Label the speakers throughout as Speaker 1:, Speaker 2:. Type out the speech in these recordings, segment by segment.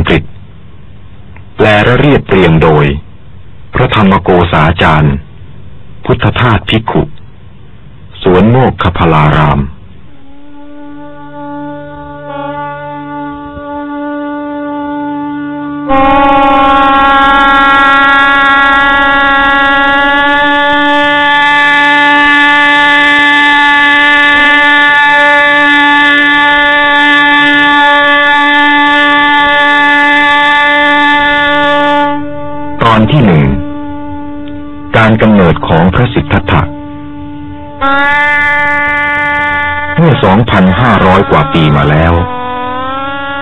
Speaker 1: งกฤษ แปลและเรียบเรียงโดย พระธรรมโกษาจารย์ พุทธทาสภิกขุ สวนโมกขพลาราม ระสิทธัตถะเมื่อ 2,500 กว่าปีมาแล้ว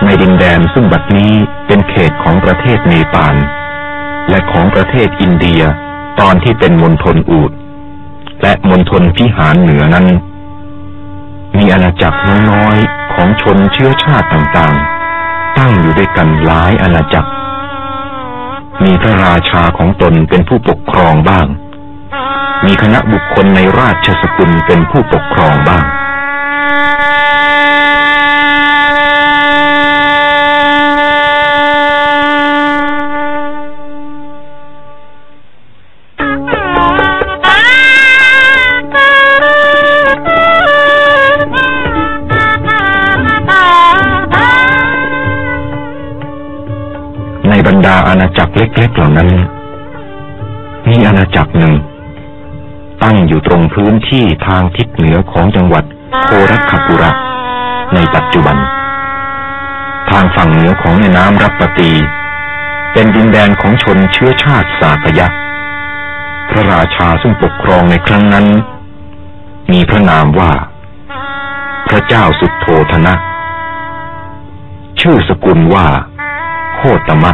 Speaker 1: ในดินแดนซึ่งบัดนี้เป็นเขตของประเทศเนปาลและของประเทศอินเดียตอนที่เป็นมณฑลอูดและมณฑลพิหารเหนือนั้น มีอาณาจักรน้อยๆของชนเชื้อชาติต่างๆ ตั้งอยู่ด้วยกันหลายอาณาจักร มีพระราชาของตนเป็นผู้ปกครองบ้าง มีคณะบุคคลในราชสกุลเป็นผู้ปกครองบ้าง ในบรรดาอาณาจักรเล็กๆเหล่านั้น มีอาณาจักรหนึ่ง ตั้งอยู่ตรงพื้นที่ทางทิศเหนือของจังหวัดโครัคคปุระ ในปัจจุบัน ทางฝั่งเหนือของแม่น้ำรัปปตี เป็นดินแดนของชนเชื้อชาติสากยะ พระราชาซึ่งปกครองในครั้งนั้น มีพระนามว่า พระเจ้าสุดโทธนะ ชื่อสกุลว่า โคตมะ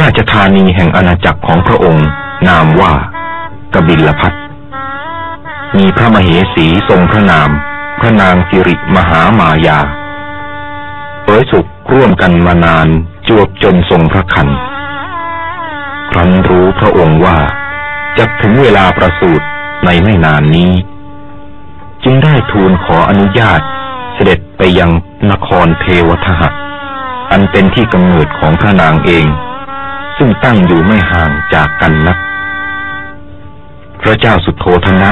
Speaker 1: ราชธานีแห่งอาณาจักรของพระองค์ นามว่ากบิลพัทมีพระมเหสีทรงพระนาม พระนางสิริมหามายาเผยสุขร่วมกันมานานจวบจนทรงพระคันครั้นรู้พระองค์ว่าจะถึงเวลาประสูติในไม่นานนี้ จึงได้ทูลขออนุญาตเสด็จไปยังนครเทวทหะอันเป็นที่กำเนิดของพระนางเอง ซึ่งตั้งอยู่ไม่ห่างจากกันนัก พระเจ้าสุโธธนะ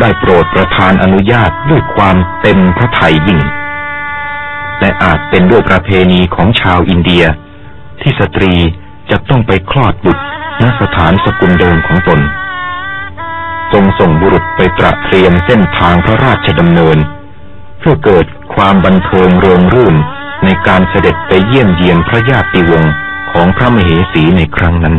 Speaker 1: ได้โปรดประทานอนุญาตด้วยความเต็มพระทัยยิ่ง และอาจเป็นด้วยประเพณีของชาวอินเดีย ที่สตรีจะต้องไปคลอดบุตรณสถานสกุลเดิมของตน ทรงส่งบุรุษไปตระเตรียมเส้นทางพระราชดำเนิน เพื่อเกิดความบันเทิงเริงรื่นในการเสด็จไปเยี่ยมเยียนพระญาติวงศ์ ของพระมเหสีในครั้งนั้น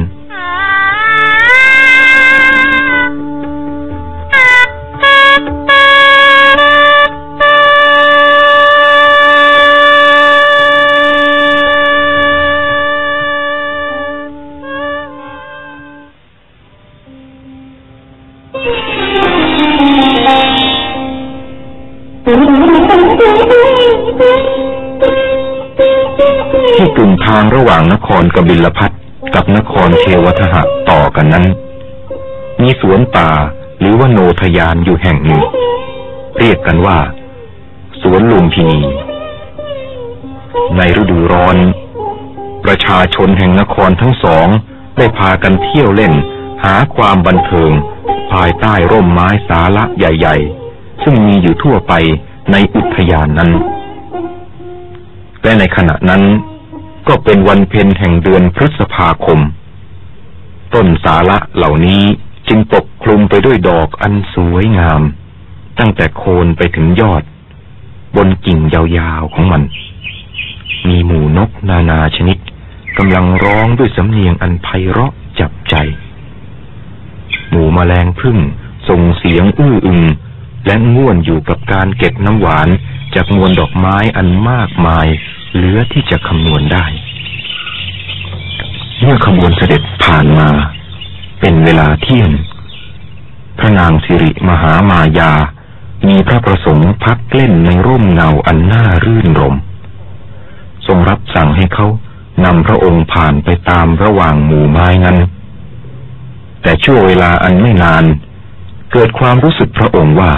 Speaker 1: ที่กึ่งทางระหว่างนครกบิลพัทกับนครเทวทหะต่อกันนั้น มีสวนป่าหรือว่าโนทยานอยู่แห่งหนึ่ง เรียกกันว่า สวนลุมพินี ในฤดูร้อน ประชาชนแห่งนครทั้งสอง ได้พากันเที่ยวเล่น หาความบันเทิง ภายใต้ร่มไม้สาละใหญ่ ๆ ซึ่งมีอยู่ทั่วไปในอุทยานนั้น และในขณะนั้นก็เป็นวันเพ็ญแห่งเดือนพฤษภาคม ต้นสาระเหล่านี้จึงปกคลุมไปด้วยดอกอันสวยงาม ตั้งแต่โคนไปถึงยอด บนกิ่งยาวๆของมัน มีหมูนกนานาชนิดกำลังร้องด้วยสำเนียงอันไพเราะจับใจ หมูแมลงพึ่งส่งเสียงอื้ออึง และง่วนอยู่กับการเก็บน้ำหวาน จากมวลดอกไม้อันมากมาย เหลือที่จะคำนวณได้ เมื่อขบวนเสด็จผ่านมา เป็นเวลาเที่ยงพระนางสิริมหามายา มีพระประสงค์พักเล่นในร่มเงาอันน่ารื่นรม ทรงรับสั่งให้เขานำพระองค์ผ่านไปตามระหว่างหมู่ไม้นั้น แต่ช่วงเวลาอันไม่นาน เกิดความรู้สึกพระองค์ว่า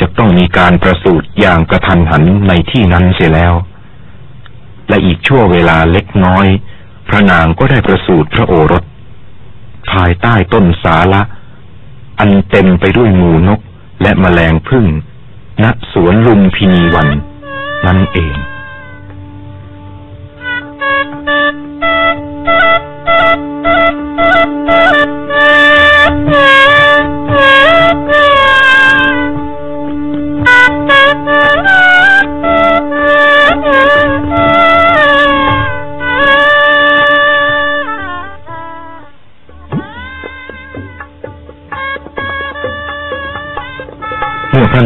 Speaker 1: จะต้องมีการประสูติอย่างกระทันหันในที่นั้นเสียแล้ว และอีกชั่วเวลาเล็กน้อย พระนางก็ได้ประสูติพระโอรส ภายใต้ต้นสาละ อันเต็มไปด้วยหมูนกและแมลงพึ่งณสวนลุมพินีวัน นั่นเอง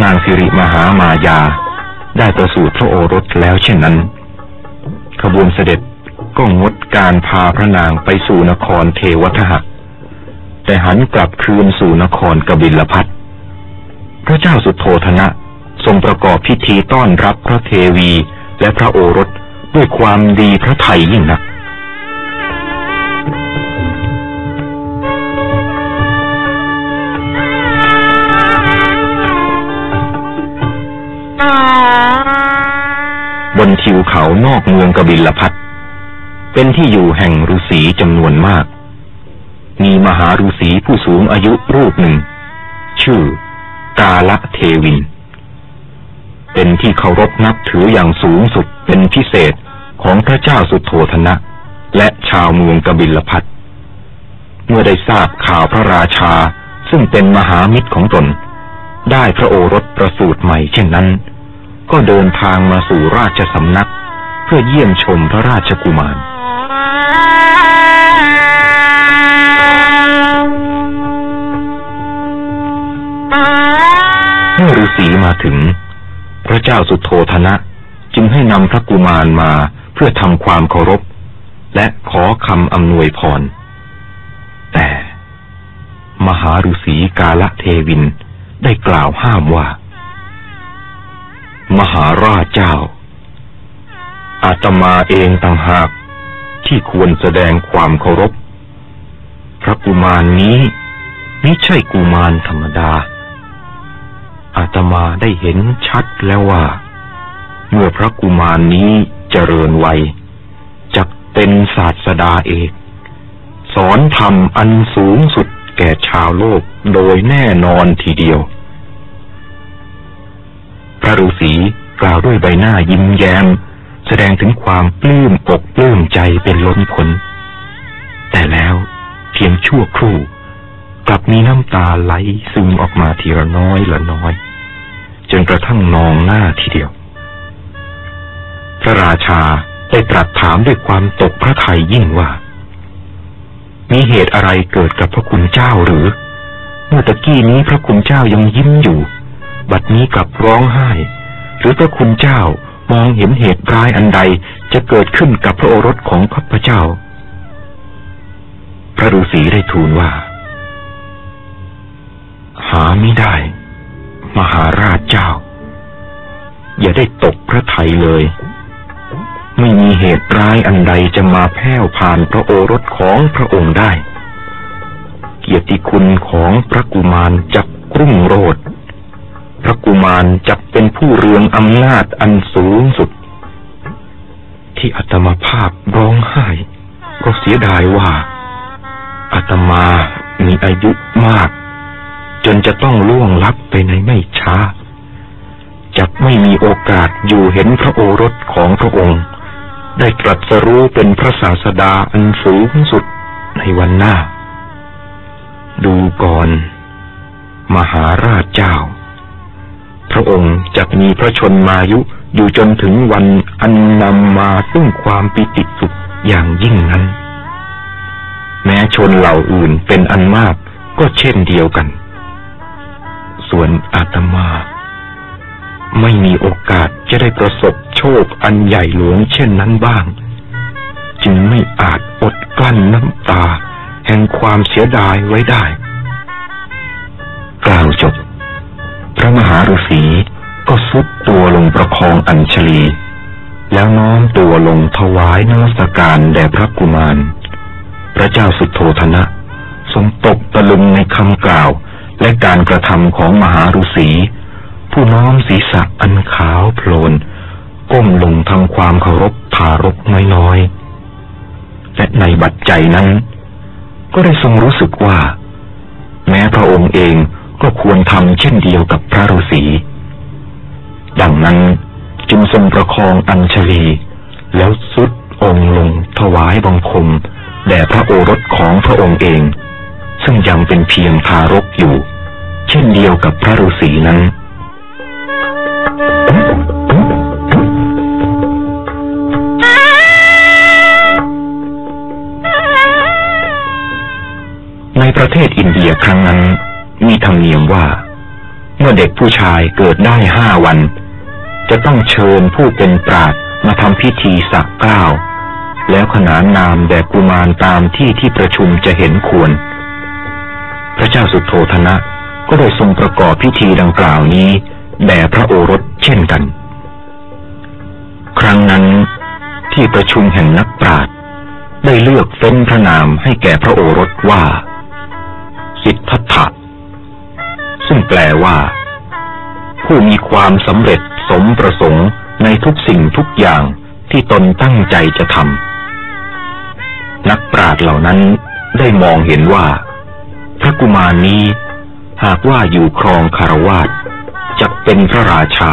Speaker 1: างสิริมหามายา ได้ประสูติพระโอรสแล้วเช่นนั้น ขบวนเสด็จก็งดการพาพระนางไปสู่นครเทวทหะแต่หันกลับคืนสู่นครกบิลพัทพระเจ้าสุโธธนะทรงประกอบพิธีต้อนรับพระเทวีและพระโอรสด้วยความดีพระไทยยิ่งนัก นทิวเขานอกเมืองกบิลพัทเป็นที่อยู่แห่งฤาษีจำนวนมาก มีมหาฤาษีผู้สูงอายุรูปหนึ่ง ชื่อกาละเทวิน เป็นที่เคารพนับถืออย่างสูงสุดเป็นพิเศษของพระเจ้าสุโธธนะ และชาวเมืองกบิลพัทเมื่อได้ทราบข่าวพระราชาซึ่งเป็นมหามิตรของตน ได้พระโอรสประสูติใหม่เช่นนั้น ก็เดินทางมาสู่ราชสำนัก เพื่อเยี่ยมชมพระราชกุมาร เมื่อฤาษีมาถึง พระเจ้าสุโธธนะจึงให้นำพระกุมารมาเพื่อทำความเคารพ และขอคำอำนวยพร แต่ มหาฤาษีกาละเทวินได้กล่าวห้ามว่า มหาราชเจ้า อาตมาเองต่างหากที่ควรแสดงความเคารพ พระกุมารนนี้ไม่ใช่กุมารธรรมดา อาตมาได้เห็นชัดแล้วว่า เมื่อพระกุมารนนี้เจริญวัยจะเป็นศาสดาเอกสอนธรรมอันสูงสุดแก่ชาวโลกโดยแน่นอนทีเดียว ฤาษีกล่าวด้วยใบหน้ายิ้มแย้ม แสดงถึงความปลื้มอกปลื้มใจเป็นล้นพ้นแต่แล้วเพียงชั่วครู่ กลับมีน้ำตาไหลซึมออกมาทีละน้อยละน้อย จนกระทั่งนองหน้าทีเดียว พระราชาได้ตรัสถามด้วยความตกพระทัยยิ่งว่า มีเหตุอะไรเกิดกับพระคุณเจ้าหรือ เมื่อตะกี้นี้พระคุณเจ้ายังยิ้มอยู่ บัดนี้กลับร้องไห้ หรือพระคุณเจ้ามองเห็นเหตุร้ายอันใดจะเกิดขึ้นกับพระโอรสของข้าพเจ้า พระฤาษีได้ทูลว่า หาไม่ได้ มหาราชเจ้า อย่าได้ตกพระทัยเลย ไม่มีเหตุร้ายอันใดจะมาแผ่วผ่านพระโอรสของพระองค์ได้ เกียรติคุณของพระกุมารจักรุ่งโรด พระกุมารจะเป็นผู้เรืองอำนาจอันสูงสุด ที่อัตมาภาพร้องไห้ก็เสียดายว่าอาตมามีอายุมาก จนจะต้องล่วงลับไปในไม่ช้าจะไม่มีโอกาสอยู่เห็นพระโอรสของพระองค์ ได้ตรัสรู้เป็นพระศาสดาอันสูงสุดในวันหน้า ดูก่อน มหาราชเจ้า ระองค์จะมีพระชนมายุอยู่จนถึงวันอันนำมาซึ่งความปิติสุขอย่างยิ่งนั้น แม้ชนเหล่าอื่นเป็นอันมากก็เช่นเดียวกัน ส่วนอาตมา ไม่มีโอกาสจะได้ประสบโชคอันใหญ่หลวงเช่นนั้นบ้าง จึงไม่อาจอดกลั้นน้ำตา แห่งความเสียดายไว้ได้ ฤาษีก็สุดตัวลงประคองอัญชลี แล้วน้อมตัวลงถวายนมัสการแด่พระกุมาร พระเจ้าสุโธธนะ ทรงตกตะลึงในคำกล่าวและการกระทำของมหาฤาษีผู้น้อมศีรษะอันขาวโพลน ก้มลงทำความเคารพทารกน้อยๆ และในบัดใจนั้น ก็ได้ทรงรู้สึกว่า แม้พระองค์เอง ก็ควรทำเช่นเดียวกับพระฤาษี ดังนั้นจึงทรงประคองอัญชลีแล้วสุดองค์ลงถวายบังคม แด่พระโอรสของพระองค์เอง ซึ่งยังเป็นเพียงทารกอยู่ เช่นเดียวกับพระฤาษีนั้นในประเทศอินเดียครั้งนั้น มีธรรมเนียมว่า เมื่อเด็กผู้ชายเกิดได้ห้าวัน จะต้องเชิญผู้เป็นปราดมาทำพิธีสักเกล้าแล้วขนานนามแด่กุมารตามที่ที่ประชุมจะเห็นควร พระเจ้าสุโธธนะก็ได้ทรงประกอบพิธีดังกล่าวนี้แด่พระโอรสเช่นกัน ครั้งนั้นที่ประชุมแห่งนักปราชญ์ได้เลือกเฟ้นพระนามให้แก่พระโอรสว่า สิทธัตถะ ซึ่งแปลว่า ผู้มีความสำเร็จสมประสงค์ในทุกสิ่งทุกอย่างที่ตนตั้งใจจะทำนักปราชญ์เหล่านั้นได้มองเห็นว่า พระกุมารนี้ หากว่าอยู่ครองคารวาสจะเป็นพระราชา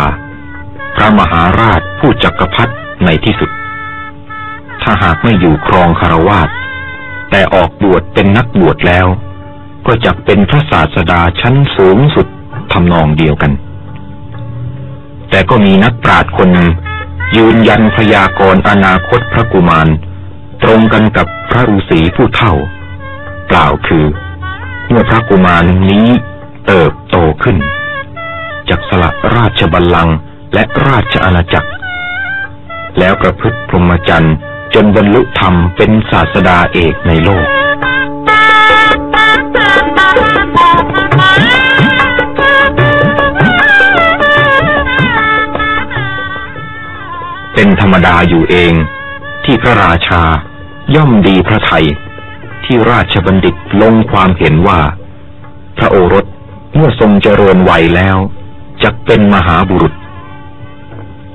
Speaker 1: พระมหาราชผู้จักรพรรดิในที่สุด ถ้าหากไม่อยู่ครองคารวาสแต่ออกบวชเป็นนักบวชแล้ว ก็จะเป็นพระศาสดาชั้นสูงสุดทำนองเดียวกัน แต่ก็มีนักปราชญ์คนยืนยันพยากรณ์อนาคตพระกุมาร ตรงกันกับพระฤาษีผู้เฒ่า กล่าวคือเมื่อพระกุมารนี้เติบโตขึ้นจากสละราชบัลลังก์และราชอาณาจักร แล้วประพฤติพรหมจรรย์จนบรรลุธรรมเป็นศาสดาเอกในโลก เป็นธรรมดาอยู่เอง ที่พระราชา ย่อมดีพระไทย ที่ราชบัณฑิตลงความเห็นว่า พระโอรสเมื่อทรงเจริญวัยแล้วจะเป็นมหาบุรุษ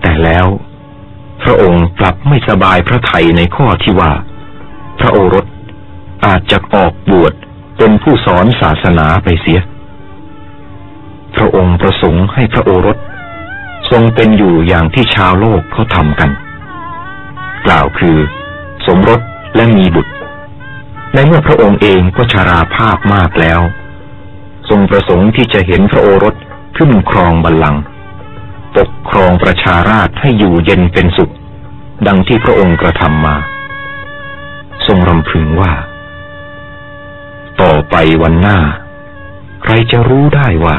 Speaker 1: แต่แล้วพระองค์กลับไม่สบายพระไทยในข้อที่ว่า พระโอรสอาจจะออกบวชเป็นผู้สอนศาสนาไปเสีย พระองค์ประสงค์ให้พระโอรส ทรงเป็นอยู่อย่างที่ชาวโลกเขาทำกัน กล่าวคือ สมรสและมีบุตร ในเมื่อพระองค์เองก็ชาราภาพมากแล้ว ทรงประสงค์ที่จะเห็นพระโอรสขึ้นครองบัลลังก์ปกครองประชาราชให้อยู่เย็นเป็นสุข ดังที่พระองค์กระทำมา ทรงรำพึงว่า ต่อไปวันหน้า ใครจะรู้ได้ว่า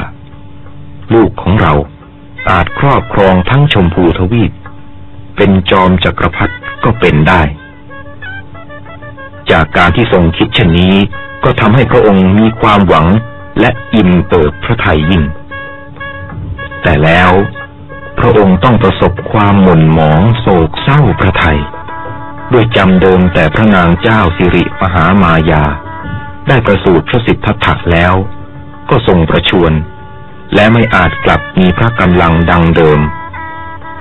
Speaker 1: ลูกของเรา อาจครอบครองทั้งชมพูทวีป เป็นจอมจักรพรรดิก็เป็นได้ จากการที่ทรงคิดเช่นนี้ก็ทำให้พระองค์มีความหวังและอิ่มเปิดพระทัยยิ่ง แต่แล้วพระองค์ต้องประสบความหม่นหมองโศกเศร้าพระไทย ด้วยจำเดิมแต่พระนางเจ้าสิริมหามายา ได้ประสูติพระสิทธัตถะแล้ว ก็ทรงประชวร และไม่อาจกลับมีพระกำลังดังเดิม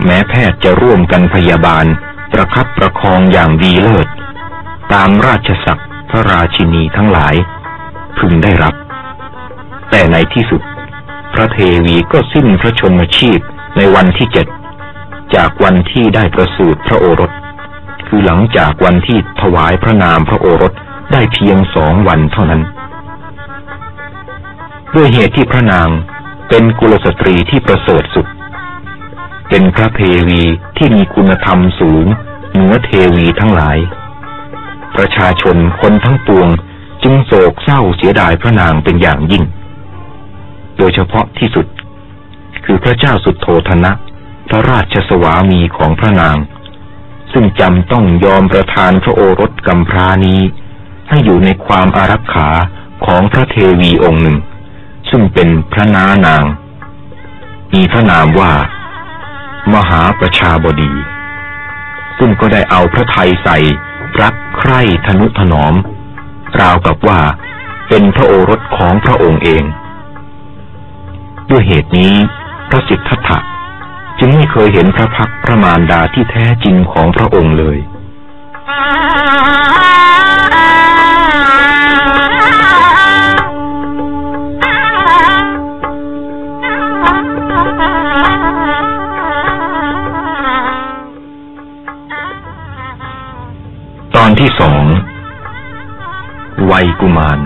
Speaker 1: แม้แพทย์จะร่วมกันพยาบาล ประคับประคองอย่างดีเลิศ ตามราชศักดิ์พระราชินีทั้งหลาย พึงได้รับ แต่ในที่สุด พระเทวีก็สิ้นพระชนมชีพในวันที่เจ็ดจากวันที่ได้ประสูติพระโอรส คือหลังจากวันที่ถวายพระนามพระโอรสได้เพียงสองวันเท่านั้น ด้วยเหตุที่พระนาง เป็นกุลสตรีที่ประเสริฐสุด เป็นพระเทวีที่มีคุณธรรมสูงเหนือเทวีทั้งหลาย ประชาชนคนทั้งปวงจึงโศกเศร้าเสียดายพระนางเป็นอย่างยิ่ง โดยเฉพาะที่สุด คือพระเจ้าสุดโทธนะ พระราชสวามีของพระนาง ซึ่งจำต้องยอมประทานพระโอรสกำพรานี้ ให้อยู่ในความอารักขาของพระเทวีองค์หนึ่ง ซึ่งเป็นพระนานาง มีพระนามว่า มหาประชาบดี ซึ่งก็ได้เอาพระไทยใส่รักใคร่ทนุถนอม ราวกับว่าเป็นพระโอรสของพระองค์เอง ด้วยเหตุนี้พระสิทธัตถะจึงไม่เคยเห็นพระพักพระมารดาที่แท้จริงของพระองค์เลย อนที่สองวัยกุมาร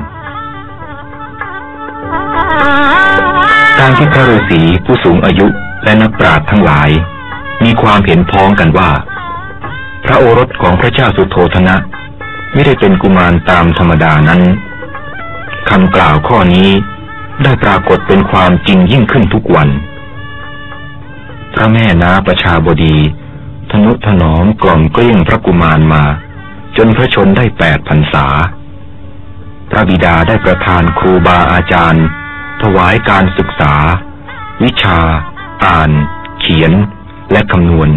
Speaker 1: การที่พระฤาษีผู้สูงอายุและนักปราชญ์ทั้งหลาย มีความเห็นพ้องกันว่า พระโอรสของพระเจ้าสุโธธนะ ไม่ได้เป็นกุมารตามธรรมดานั้นคำกล่าวข้อนี้ได้ปรากฏเป็นความจริงยิ่งขึ้นทุกวัน พระแม่นาประชาบดี ทนุถนอมกล่อมเกลี้ยงพระกุมารมา จนพระชนได้แปดพรรษา พระบิดาได้ประทานครูบาอาจารย์ ถวายการศึกษา วิชา อ่าน เขียน และคำนวณ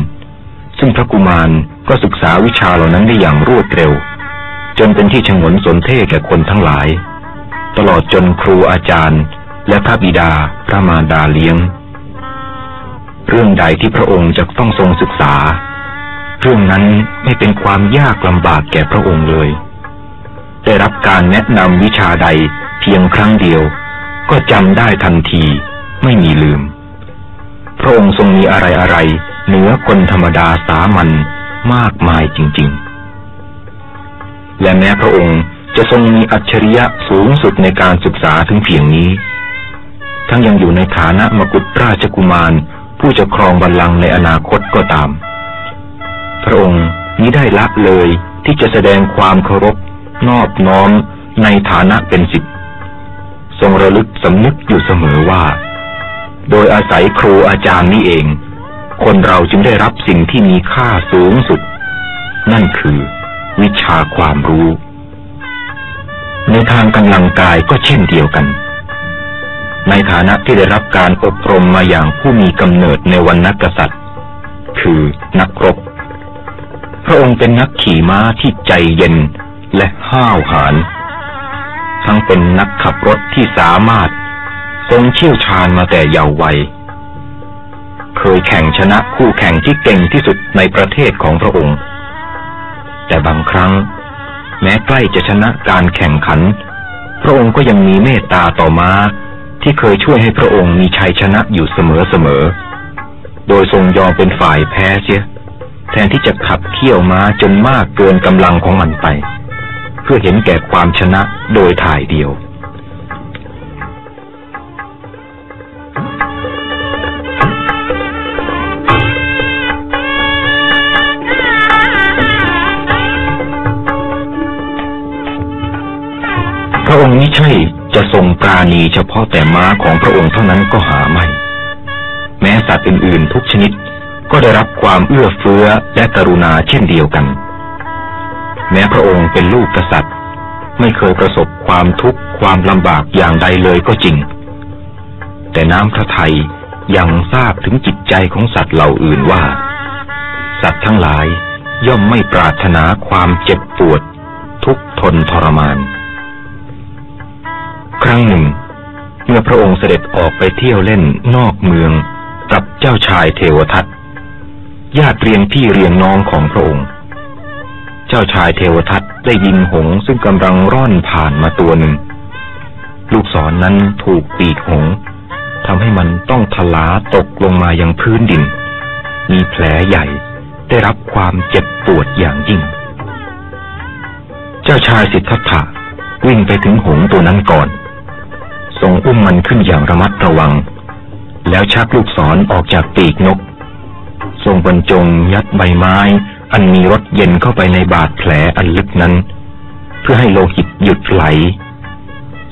Speaker 1: ซึ่งพระกุมารก็ศึกษาวิชาเหล่านั้นได้อย่างรวดเร็ว จนเป็นที่ชงนสนเท่แก่คนทั้งหลาย ตลอดจนครูอาจารย์ และพระบิดาพระมารดาเลี้ยง เรื่องใดที่พระองค์จะต้องทรงศึกษา เรื่องนั้นไม่เป็นความยากลำบากแก่พระองค์เลย ได้รับการแนะนำวิชาใดเพียงครั้งเดียว ก็จำได้ทันทีไม่มีลืม พระองค์ทรงมีอะไรอะไรเหนือคนธรรมดาสามัญมากมายจริง ๆ และแม้พระองค์จะทรงมีอัจฉริยะสูงสุดในการศึกษาถึงเพียงนี้ ทั้งยังอยู่ในฐานะมกุฎราชกุมารผู้จะครองบัลลังก์ในอนาคตก็ตาม พระองค์นี้ได้ละเลยที่จะแสดงความเคารพนอบน้อมในฐานะเป็นสิทธิทรงระลึกสำนึกอยู่เสมอว่า โดยอาศัยครูอาจารย์นี้เอง คนเราจึงได้รับสิ่งที่มีค่าสูงสุด นั่นคือวิชาความรู้ ในทางกำลังกายก็เช่นเดียวกัน ในฐานะที่ได้รับการอบรมมาอย่างผู้มีกำเนิดในวันนักษัตริย์ คือนักรบ พระองค์เป็นนักขี่ม้าที่ใจเย็นและห้าวหาญทั้งเป็นนักขับรถที่สามารถ ทรงเชี่ยวชาญมาแต่เยาว์วัย เคยแข่งชนะคู่แข่งที่เก่งที่สุดในประเทศของพระองค์ แต่บางครั้ง แม้ใกล้จะชนะการแข่งขัน พระองค์ก็ยังมีเมตตาต่อม้าที่เคยช่วยให้พระองค์มีชัยชนะอยู่เสมอๆ โดยทรงยอมเป็นฝ่ายแพ้เสีย แทนที่จะขับเคี่ยวม้าจนมากเกินกำลังของมันไป เพื่อเห็นแก่ความชนะโดยถ่ายเดียวพระองค์นี้ใช่จะทรงปราณีเฉพาะแต่ม้าของพระองค์เท่านั้นก็หาไม่ แม้สัตว์อื่นๆทุกชนิด ก็ได้รับความเอื้อเฟื้อและกรุณาเช่นเดียวกัน แม้พระองค์เป็นลูกกษัตริย์ ไม่เคยประสบความทุกข์ความลำบากอย่างใดเลยก็จริง แต่น้ำพระทัยยังทราบถึงจิตใจของสัตว์เหล่าอื่นว่า สัตว์ทั้งหลายย่อมไม่ปรารถนาความเจ็บปวด ทุกข์ทนทรมาน ครั้งหนึ่ง เมื่อพระองค์เสด็จออกไปเที่ยวเล่นนอกเมืองกับเจ้าชายเทวทัต ญาติเรียงพี่เรียงน้องของพระองค์ เจ้าชายเทวทัตได้ยินหงซึ่งกำลังร่อนผ่านมาตัวหนึ่ง ลูกศรนนั้นถูกปีกหงทำให้มันต้องทลาตกลงมายังพื้นดิน มีแผลใหญ่ได้รับความเจ็บปวดอย่างยิ่ง เจ้าชายสิทธัตถะวิ่งไปถึงหงตัวนั้นก่อน ทรงอุ้มมันขึ้นอย่างระมัดระวัง แล้วชักลูกศรอออกจากปีกนก ทรงบรรจงยัดใบไม้ อันมีรสเย็นเข้าไปในบาดแผลอันลึกนั้น เพื่อให้โลหิตหยุดไหล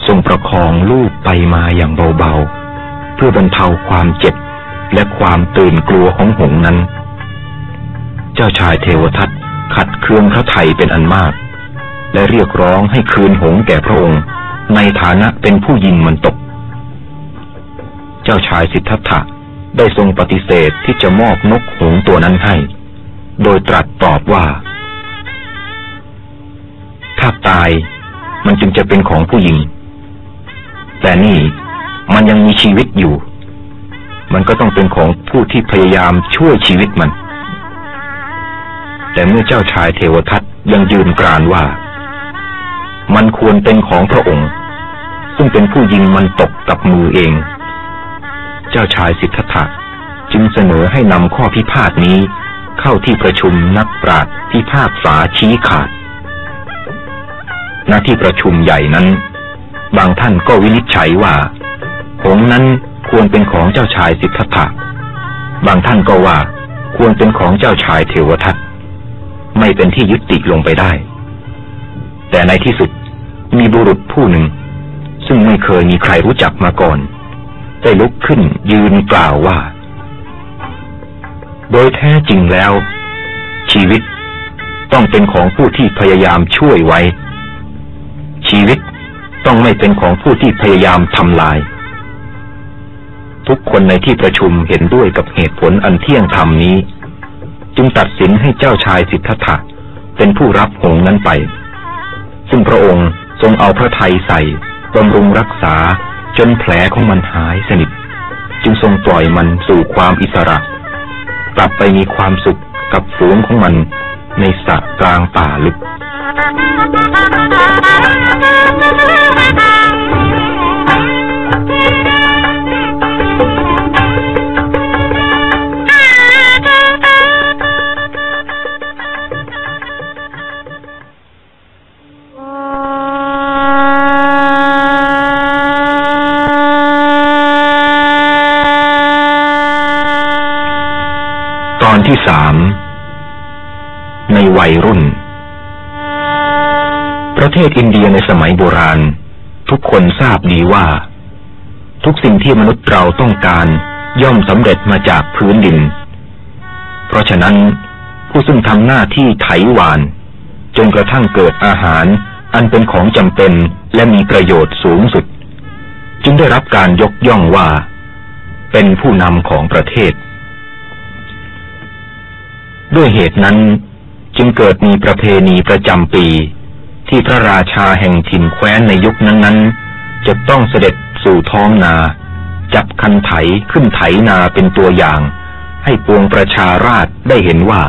Speaker 1: ทรงประคองลูกไปมาอย่างเบาๆ เพื่อบรรเทาความเจ็บและความตื่นกลัวของหงนั้น เจ้าชายเทวทัตขัดเคืองพระไทยเป็นอันมาก และเรียกร้องให้คืนหงแก่พระองค์ ในฐานะเป็นผู้ยิงมันตก เจ้าชายสิทธัตถะ ได้ทรงปฏิเสธที่จะมอบนกหงส์ตัวนั้นให้ โดยตรัสตอบว่า ถ้าตายมันจึงจะเป็นของผู้หญิง แต่นี่มันยังมีชีวิตอยู่ มันก็ต้องเป็นของผู้ที่พยายามช่วยชีวิตมัน แต่เมื่อเจ้าชายเทวทัตยังยืนกรานว่า มันควรเป็นของพระองค์ ซึ่งเป็นผู้ยิงมันตกกับมือเอง จ้าชายสิทธัตถะจึงเสนอให้นำข้อพิพาทนี้ เข้าที่ประชุมนักปราชญ์พิพากษาชี้ขาดณที่ประชุมใหญ่นั้น บางท่านก็วินิจฉัยว่าผงนั้นควรเป็นของเจ้าชายสิทธัตถะบางท่านก็ว่าควรเป็นของเจ้าชายเทวทัตไม่เป็นที่ยุติลงไปได้ แต่ในที่สุดมีบุรุษผู้หนึ่ง ซึ่งไม่เคยมีใครรู้จักมาก่อน ได้ลุกขึ้นยืนกล่าวว่า โดยแท้จริงแล้ว ชีวิตต้องเป็นของผู้ที่พยายามช่วยไว้ ชีวิตต้องไม่เป็นของผู้ที่พยายามทำลาย ทุกคนในที่ประชุมเห็นด้วยกับเหตุผลอันเที่ยงธรรมนี้ จึงตัดสินให้เจ้าชายสิทธัตถะเป็นผู้รับหงนั้นไป ซึ่งพระองค์ทรงเอาพระทัยใส่บำรุงรักษา จนแผลของมันหายสนิท จึงทรงปล่อยมันสู่ความอิสระ กลับไปมีความสุขกับฝูงของมันในสระกลางป่าลึก อนที่สามในวัยรุ่น ประเทศอินเดียในสมัยโบราณ ทุกคนทราบดีว่า ทุกสิ่งที่มนุษย์เราต้องการย่อมสำเร็จมาจากพื้นดิน เพราะฉะนั้นผู้ซึ่งทำหน้าที่ไถหวาน จนกระทั่งเกิดอาหารอันเป็นของจำเป็นและมีประโยชน์สูงสุด จึงได้รับการยกย่องว่า เป็นผู้นำของประเทศ ด้วยเหตุนั้นจึงเกิดมีประเพณีประจำปี ที่พระราชาแห่งถิ่นแคว้นในยุคนั้นๆ จะต้องเสด็จสู่ท้องนา จับคันไถขึ้นไถนาเป็นตัวอย่าง ให้ปวงประชาราษได้เห็นว่า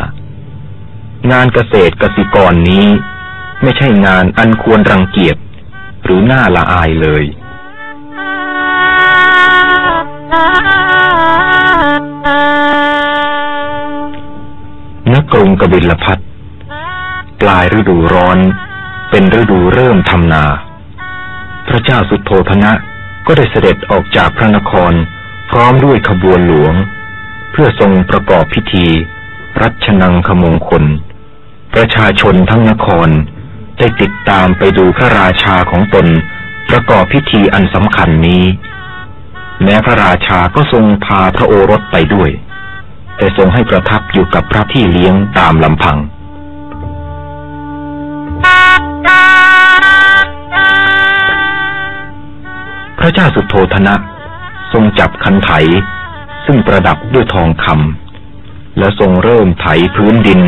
Speaker 1: งานเกษตรกสิกรนี้ ไม่ใช่งานอันควรรังเกียจหรือน่าละอายเลย กรุงกบิลพัทปลายฤดูร้อน เป็นฤดูเริ่มทำนา พระเจ้าสุโธธนะก็ได้เสด็จออกจากพระนคร พร้อมด้วยขบวนหลวง เพื่อทรงประกอบพิธี รัชนังขมงคล ประชาชนทั้งนครได้ติดตามไปดูพระราชาของตน ประกอบพิธีอันสำคัญนี้ แม้พระราชาก็ทรงพาพระโอรสไปด้วย แต่ทรงให้ประทับอยู่กับพระที่เลี้ยงตามลำพัง พระเจ้าสุโธธนะ ทรงจับคันไถ ซึ่งประดับด้วยทองคำและทรงเริ่มไถพื้นดิน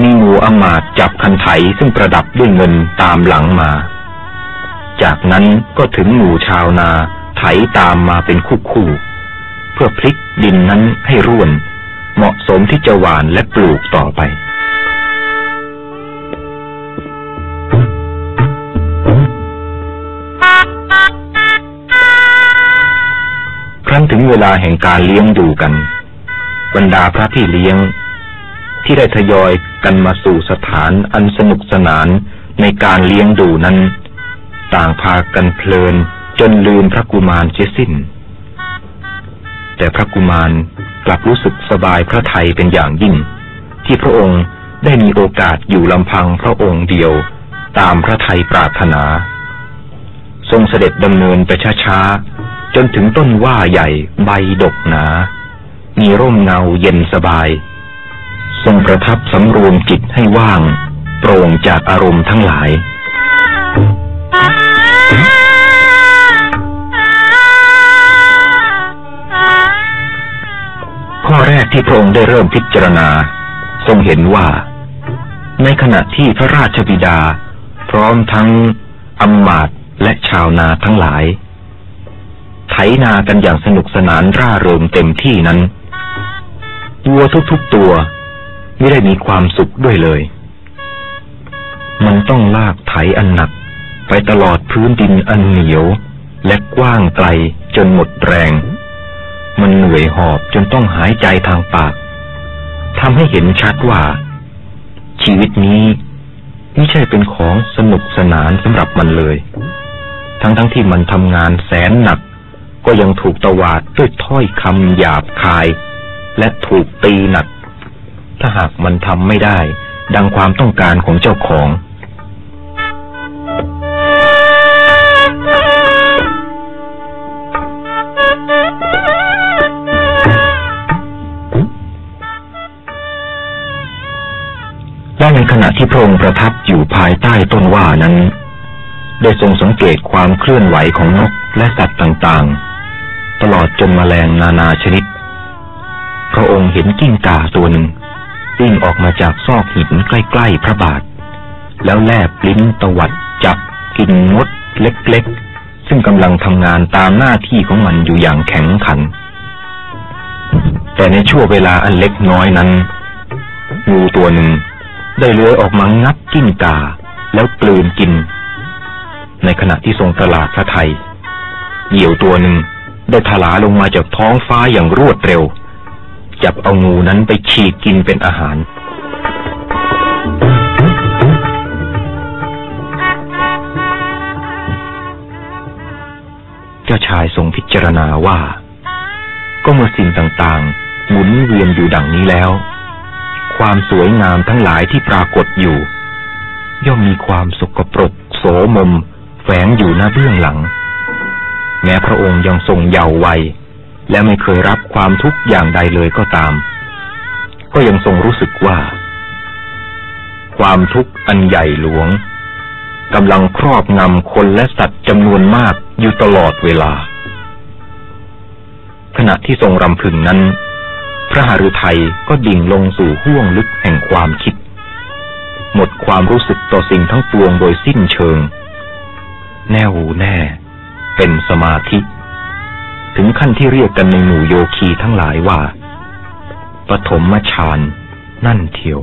Speaker 1: มีงูอมาตจับคันไถซึ่งประดับด้วยเงินตามหลังมา จากนั้นก็ถึงหมู่ชาวนาไถตามมาเป็นคู่คู่เพื่อพลิกดินนั้นให้ร่วน เหมาะสมที่จะหวานและปลูกต่อไป ครั้นถึงเวลาแห่งการเลี้ยงดูกัน บรรดาพระพี่เลี้ยง ที่ได้ทยอยกันมาสู่สถานอันสนุกสนานในการเลี้ยงดูนั้น ต่างพากันเพลินจนลืมพระกุมารเสียสิ้น แต่พระกุมาร กลับรู้สึกสบายพระทัยเป็นอย่างยิ่ง ที่พระองค์ได้มีโอกาสอยู่ลำพังพระองค์เดียว ตามพระทัยปรารถนา ทรงเสด็จดำเนินไปช้าๆ จนถึงต้นว่าใหญ่ใบดกหนา มีร่มเงาเย็นสบาย ทรงประทับสำรวมจิตให้ว่าง โปร่งจากอารมณ์ทั้งหลาย ข้อแรกที่พระองค์ได้เริ่มพิจารณา ทรงเห็นว่า ในขณะที่พระราชบิดา พร้อมทั้งอมมาตและชาวนาทั้งหลายไถไถนากันอย่างสนุกสนานร่าเริงเต็มที่นั้นวัวทุกๆตัวไม่ได้มีความสุขด้วยเลย มันต้องลากไถอันหนัก ไปตลอดพื้นดินอันเหนียว และกว้างไกลจนหมดแรง มันเหนื่อยหอบจนต้องหายใจทางปากทำให้เห็นชัดว่า ชีวิตนี้ไม่ใช่เป็นของสนุกสนานสำหรับมันเลย ทั้งทั้งที่มันทำงานแสนหนัก ก็ยังถูกตวาดด้วยถ้อยคำหยาบคาย และถูกตีหนัก ถ้าหากมันทำไม่ได้ ดังความต้องการของเจ้าของ ระองค์ประทับอยู่ภายใต้ต้นว่านั้น ได้ทรงสังเกตความเคลื่อนไหวของนกและสัตว์ต่างๆ ตลอดจนมแมลงนานาชนิด พระองค์เห็นกิ้งก่าตัวหนึ่งวิ่งออกมาจากซอกหินใกล้ๆพระบาท แล้วแลบลิ้นตวัดจับกินมดเล็กๆ ซึ่งกำลังทำงานตามหน้าที่ของมันอยู่อย่างแข็งขัน แต่ในช่วงเวลาอันเล็กน้อยนั้นงูตัวหนึ่ง ได้เลื้อยออกมางับกิ้งกา แล้วกลืนกิน ในขณะที่ทรงตลาดพระไทย เหยี่ยวตัวหนึ่งได้ถลาลงมาจากท้องฟ้าอย่างรวดเร็ว จับเอางูนั้นไปฉีกกินเป็นอาหาร เจ้าชายทรงพิจารณาว่า ก็เมื่อสิ่งต่างๆ หมุนเวียนอยู่ดังนี้แล้ว ความสวยงามทั้งหลายที่ปรากฏอยู่ ย่อมมีความสกปรกโสมม แฝงอยู่หน้าเบื้องหลัง แม้พระองค์ยังทรงเยาว์วัย และไม่เคยรับความทุกข์อย่างใดเลยก็ตาม ก็ยังทรงรู้สึกว่า ความทุกข์อันใหญ่หลวงกำลังครอบงำคนและสัตว์จำนวนมากอยู่ตลอดเวลา ขณะที่ทรงรำพึงนั้น ระหฤทัยก็ดิ่งลงสู่ห้วงลึกแห่งความคิด หมดความรู้สึกต่อสิ่งทั้งปวงโดยสิ้นเชิง แน่วแน่ เป็นสมาธิ ถึงขั้นที่เรียกกันในหมู่โยคีทั้งหลายว่า ปฐมฌานนั่นเทียว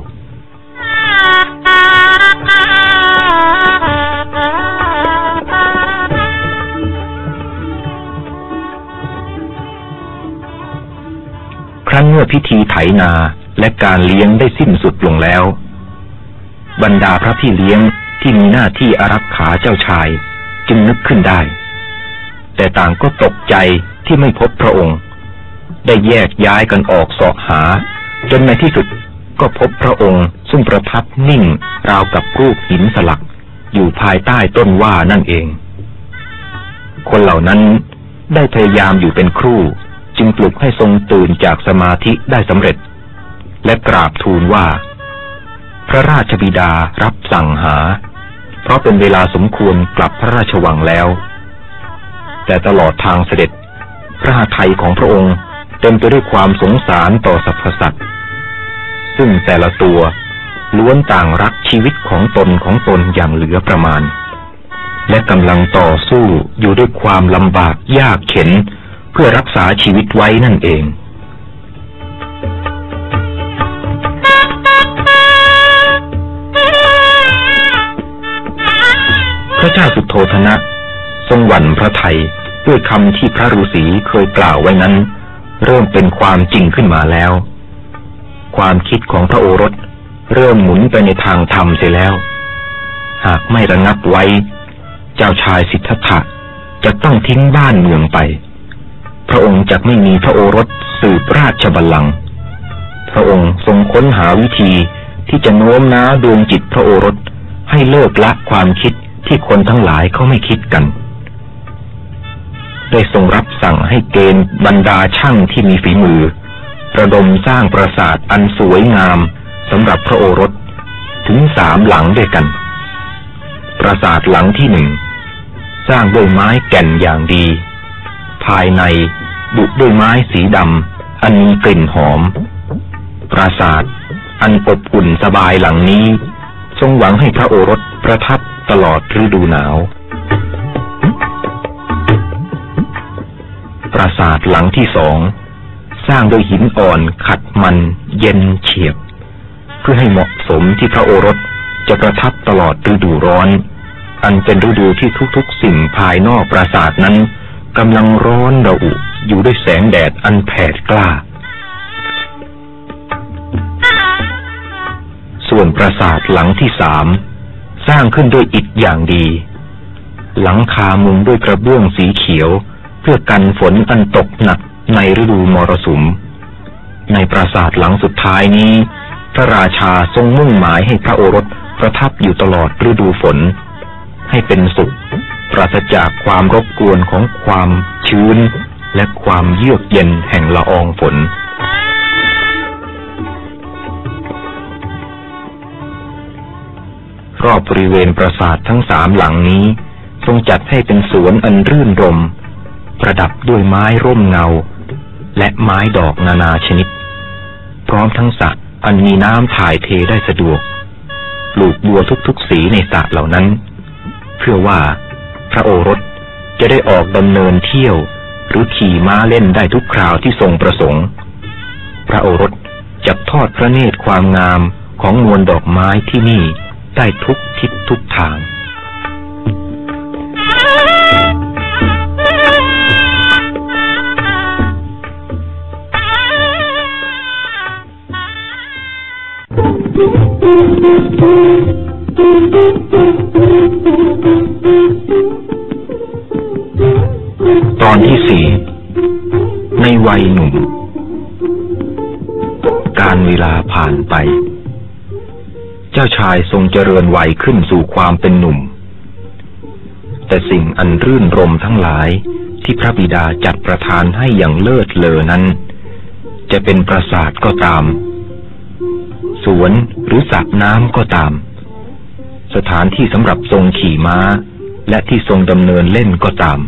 Speaker 1: รั้นเมื่อพิธีไถนาและการเลี้ยงได้สิ้นสุดลงแล้ว บรรดาพระพี่เลี้ยงที่มีหน้าที่อารักขาเจ้าชายจึงนึกขึ้นได้ แต่ต่างก็ตกใจที่ไม่พบพระองค์ ได้แยกย้ายกันออกเสาะหา จนในที่สุดก็พบพระองค์ซึ่งประทับนิ่งราวกับรูปหินสลัก อยู่ภายใต้ต้นว่านั่นเอง คนเหล่านั้นได้พยายามอยู่เป็นครู่ จึงปลุกให้ทรงตื่นจากสมาธิได้สำเร็จ และกราบทูลว่า พระราชบิดารับสั่งหา เพราะเป็นเวลาสมควรกลับพระราชวังแล้ว แต่ตลอดทางเสด็จ พระหทัยของพระองค์เต็มไปด้วยความสงสารต่อสรรพสัตว์ซึ่งแต่ละตัวล้วนต่างรักชีวิตของตนของตนอย่างเหลือประมาณ และกำลังต่อสู้อยู่ด้วยความลำบากยากเข็น เพื่อรักษาชีวิตไว้นั่นเอง พระเจ้าสุโธธนะ ทรงหวั่นพระไทยด้วยคำที่พระฤาษีเคยกล่าวไว้นั้น เริ่มเป็นความจริงขึ้นมาแล้ว ความคิดของพระโอรสเริ่มหมุนไปในทางธรรมเสียแล้ว หากไม่ระงับไว้ เจ้าชายสิทธัตถะจะต้องทิ้งบ้านเมืองไป พระองค์จะไม่มีพระโอรสสืบราชบัลลังก์พระองค์ทรงค้นหาวิธีที่จะโน้มน้าวดวงจิตพระโอรสให้เลิกละความคิดที่คนทั้งหลายเขาไม่คิดกันได้ทรงรับสั่งให้เกณฑ์บรรดาช่างที่มีฝีมือระดมสร้างปราสาทอันสวยงามสำหรับพระโอรสถึงสามหลังด้วยกัน ปราสาทหลังที่หนึ่ง สร้างด้วยไม้แก่นอย่างดี ภายในบุด้วยไม้สีดำอันมีกลิ่นหอม ปราสาท อันอบอุ่นสบายหลังนี้ ทรงหวังให้พระโอรสประทับตลอดฤดูหนาว ปราสาทหลังที่สอง สร้างโดยหินอ่อนขัดมันเย็นเฉียบ เพื่อให้เหมาะสมที่พระโอรสจะประทับตลอดฤดูร้อน อันเป็นฤดูที่ทุกๆสิ่งภายนอกปราสาทนั้น กำลังร้อนระอุอยู่ด้วยแสงแดดอันแผดกล้า ส่วนปราสาทหลังที่สามสร้างขึ้นด้วยอิฐอย่างดี หลังคามุงด้วยกระเบื้องสีเขียว เพื่อกันฝนอันตกหนักในฤดูมรสุม ในปราสาทหลังสุดท้ายนี้ พระราชาทรงมุ่งหมายให้พระโอรสประทับอยู่ตลอดฤดูฝน ให้เป็นสุข ปราศจากความรบกวนของความชื้น และความเยือกเย็นแห่งละอองฝน รอบบริเวณปราสาททั้งสามหลังนี้ ทรงจัดให้เป็นสวนอันรื่นรม ประดับด้วยไม้ร่มเงา และไม้ดอกนานาชนิด พร้อมทั้งสระอันมีน้ำถ่ายเทได้สะดวกปลูกบัวทุกๆสีในสระเหล่านั้น เพื่อว่า พระโอรสจะได้ออกดำเนินเที่ยว หรือขี่ม้าเล่นได้ทุกคราวที่ทรงประสงค์ พระโอรสจะทอดพระเนตรความงามของมวลดอกไม้ที่นี่ได้ทุกทิศทุกทาง ตอนที่สี่ในวัยหนุ่ม การเวลาผ่านไป เจ้าชายทรงเจริญวัยขึ้นสู่ความเป็นหนุ่ม แต่สิ่งอันรื่นรมทั้งหลายที่พระบิดาจัดประทานให้อย่างเลิศเลอนั้น จะเป็นปราสาทก็ตาม สวนหรือสระน้ำก็ตาม สถานที่สำหรับทรงขี่ม้า และที่ทรงดำเนินเล่นก็ตาม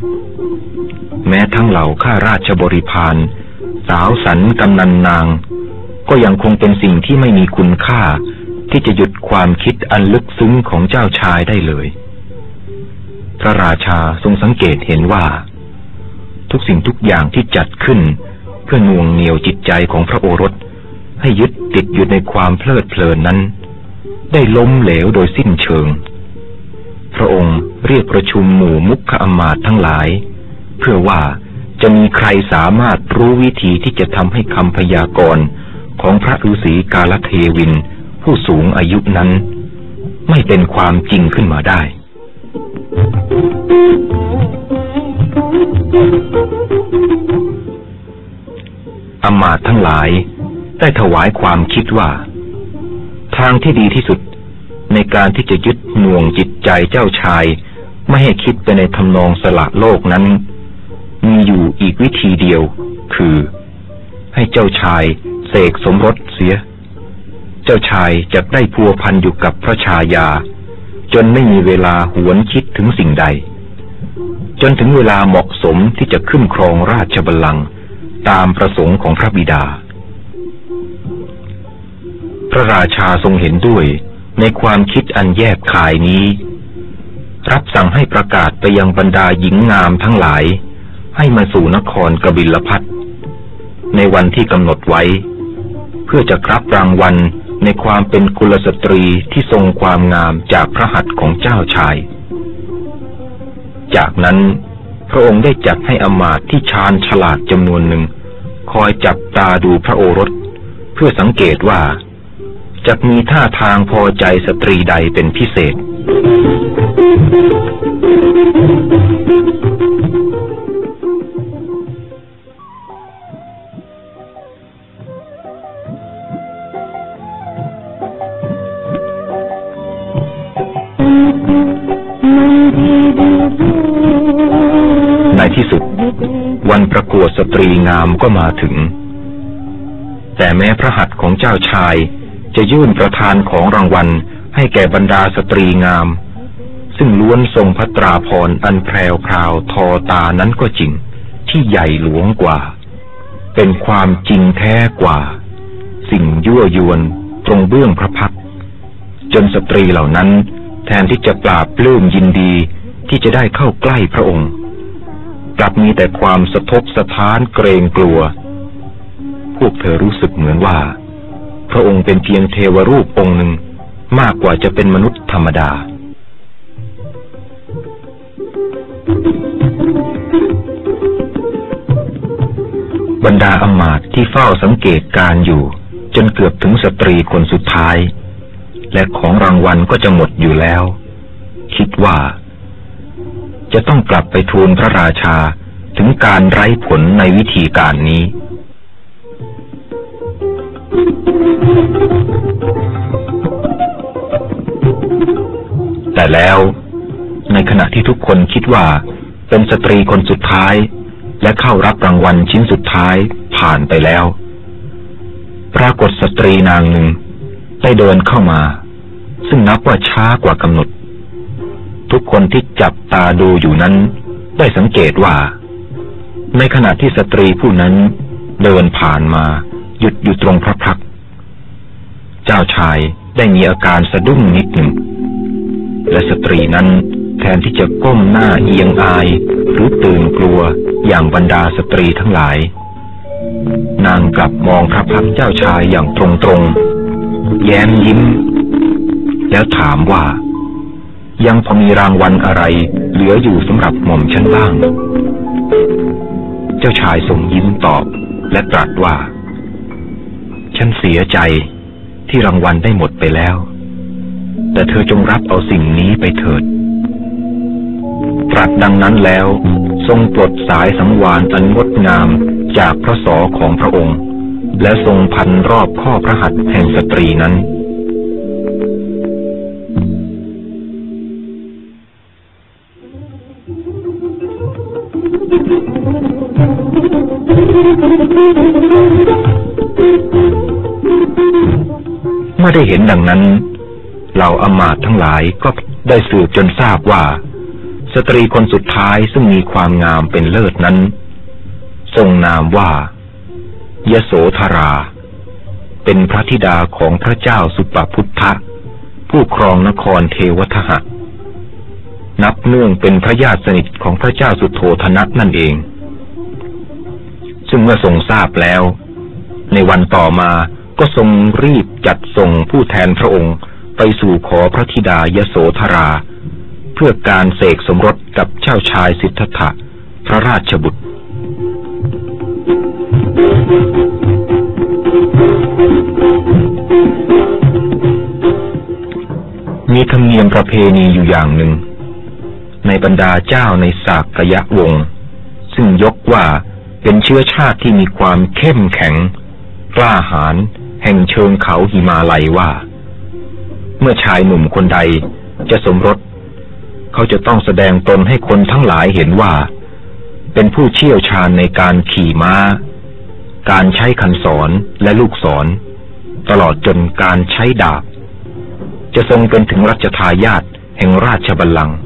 Speaker 1: แม้ทั้งเหล่าข้าราชบริพารสาวสันกำนันนาง ก็ยังคงเป็นสิ่งที่ไม่มีคุณค่า ที่จะหยุดความคิดอันลึกซึ้งของเจ้าชายได้เลย พระราชาทรงสังเกตเห็นว่า ทุกสิ่งทุกอย่างที่จัดขึ้น เพื่อน่วงเหนียวจิตใจของพระโอรส ให้ยึดติดอยู่ในความเพลิดเพลินนั้น ได้ล้มเหลวโดยสิ้นเชิง พระองค์เรียกประชุมหมู่มุขอมาตทั้งหลาย เพื่อว่าจะมีใครสามารถรู้วิธีที่จะทำให้คำพยากรณ์ของพระฤาษีกาลเทวิน ผู้สูงอายุนั้น ไม่เป็นความจริงขึ้นมาได้ อมาตทั้งหลายได้ถวายความคิดว่า ทางที่ดีที่สุดในการที่จะยึดหน่วงจิตใจเจ้าชาย ไม่ให้คิดไปในทำนองสละโลกนั้น มีอยู่อีกวิธีเดียว คือ ให้เจ้าชายเสกสมรสเสีย เจ้าชายจะได้พัวพันอยู่กับพระชายา จนไม่มีเวลาหวนคิดถึงสิ่งใด จนถึงเวลาเหมาะสมที่จะขึ้นครองราชบัลลังก์ตามประสงค์ของพระบิดา พระราชาทรงเห็นด้วยในความคิดอันแยบคายนี้ รับสั่งให้ประกาศไปยังบรรดาหญิงงามทั้งหลาย ให้มาสู่นครกบิลพัทในวันที่กำหนดไว้ เพื่อจะรับรางวัลในความเป็นกุลสตรีที่ทรงความงามจากพระหัตถ์ของเจ้าชาย จากนั้นพระองค์ได้จัดให้อมาต์ที่ชาญฉลาดจำนวนหนึ่ง คอยจับตาดูพระโอรส เพื่อสังเกตว่าจะมีท่าทางพอใจสตรีใดเป็นพิเศษ วันประกวดสตรีงามก็มาถึง แต่แม้พระหัตถ์ของเจ้าชายจะยื่นประทานของรางวัลให้แก่บรรดาสตรีงาม ซึ่งล้วนทรงพัตราพรอันแพรวพราวทอตานั้นก็จริง ที่ใหญ่หลวงกว่า เป็นความจริงแท้กว่า สิ่งยั่วยวนตรงเบื้องพระพักตร์จนสตรีเหล่านั้นแทนที่จะปลาบปลื้มยินดีที่จะได้เข้าใกล้พระองค์ กลับมีแต่ความสะทกสะท้านเกรงกลัว พวกเธอรู้สึกเหมือนว่า พระองค์เป็นเพียงเทวรูปองค์หนึ่งมากกว่าจะเป็นมนุษย์ธรรมดา บรรดาอมาตย์ที่เฝ้าสังเกตการอยู่ จนเกือบถึงสตรีคนสุดท้าย และของรางวัลก็จะหมดอยู่แล้ว คิดว่า จะต้องกลับไปทูลพระราชาถึงการไร้ผลในวิธีการนี้ แต่แล้วในขณะที่ทุกคนคิดว่าเป็นสตรีคนสุดท้าย และเข้ารับรางวัลชิ้นสุดท้ายผ่านไปแล้ว ปรากฏสตรีนางหนึ่งได้เดินเข้ามา ซึ่งนับว่าช้ากว่ากำหนด ทุกคนที่จับตาดูอยู่นั้น ได้สังเกตว่า ในขณะที่สตรีผู้นั้นเดินผ่านมา หยุดอยู่ตรงพระพัก เจ้าชายได้มีอาการสะดุ้งนิดหนึ่ง และสตรีนั้นแทนที่จะก้มหน้าเอียงอาย หรือตื่นกลัวอย่างบรรดาสตรีทั้งหลาย นางกลับมองพระพักเจ้าชายอย่างตรงๆ แย้มยิ้ม แล้วถามว่า ยังพอมีรางวัลอะไร เหลืออยู่สำหรับหม่อมฉันบ้าง เจ้าชายทรงยิ้มตอบและตรัสว่า ฉันเสียใจที่รางวัลได้หมดไปแล้ว แต่เธอจงรับเอาสิ่งนี้ไปเถิด ตรัสดังนั้นแล้ว ทรงปลดสายสังวานอันงดงามจากพระศอของพระองค์ และทรงพันรอบข้อพระหัตถ์แห่งสตรีนั้น เมื่อได้เห็นดังนั้นเหล่าอมาตทั้งหลายก็ได้สืบจนทราบว่า สตรีคนสุดท้ายซึ่งมีความงามเป็นเลิศนั้น ทรงนามว่ายโสธรา เป็นพระธิดาของพระเจ้าสุปพุทธะ ผู้ครองนครเทวทหะ นับเนื่องเป็นพระญาติสนิทของพระเจ้าสุโธธนะนั่นเอง ซึ่งเมื่อทรงทราบแล้ว ในวันต่อมาก็ทรงรีบจัดส่งผู้แทนพระองค์ไปสู่ขอพระธิดายโสธรา เพื่อการเสกสมรสกับเจ้าชายสิทธัตถะพระราชบุตร มีธรรมเนียมประเพณีอยู่อย่างหนึ่ง ในบรรดาเจ้าในสากยะวงศ์ซึ่งยกว่า เป็นเชื้อชาติที่มีความเข้มแข็ง กล้าหาญแห่งเชิงเขาหิมาลัยว่า เมื่อชายหนุ่มคนใดจะสมรส เขาจะต้องแสดงตนให้คนทั้งหลายเห็นว่า เป็นผู้เชี่ยวชาญในการขี่ม้า การใช้คันศรและลูกศร ตลอดจนการใช้ดาบ จะทรงเป็นถึงรัชทายาทแห่งราชบัลลังก์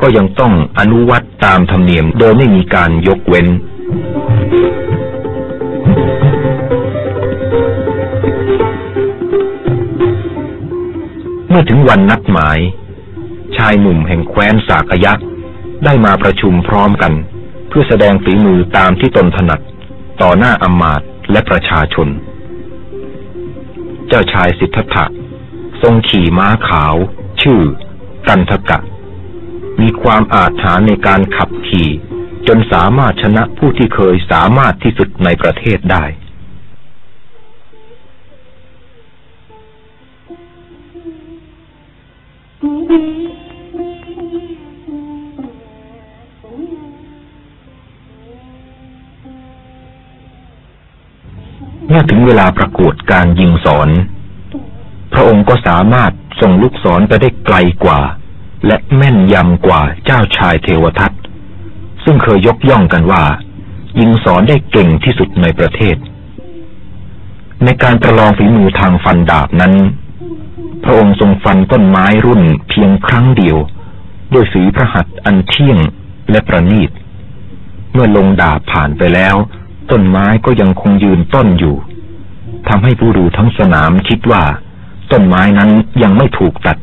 Speaker 1: ก็ยังต้องอนุวัตตามธรรมเนียมโดยไม่มีการยกเว้น เมื่อถึงวันนัดหมาย ชายหนุ่มแห่งแคว้นสากยักษ์ได้มาประชุมพร้อมกัน เพื่อแสดงฝีมือตามที่ตนถนัด ต่อหน้าอมาตย์และประชาชน เจ้าชายสิทธัตถะทรงขี่ม้าขาว ชื่อ กันทกะ มีความอาจหารในการขับขี่ นสามารถชนะผู้ที่เคยสามารถที่สุดในประเทศได้ เมื่อถึงเวลาประกวดการยิงสอน พระองค์ก็สามารถส่งลูกศรไปได้ไกลกว่า และแม่นยำกว่าเจ้าชายเทวทัต ซึ่งเคยยกย่องกันว่า ยิงสอนได้เก่งที่สุดในประเทศ ในการประลองฝีมือทางฟันดาบนั้น พระองค์ทรงฟันต้นไม้รุ่นเพียงครั้งเดียว ด้วยฝีพระหัตถ์อันเที่ยงและประณีต เมื่อลงดาบผ่านไปแล้ว ต้นไม้ก็ยังคงยืนต้นอยู่ทำให้ผู้ดูทั้งสนามคิดว่า ต้นไม้นั้นยังไม่ถูกตัด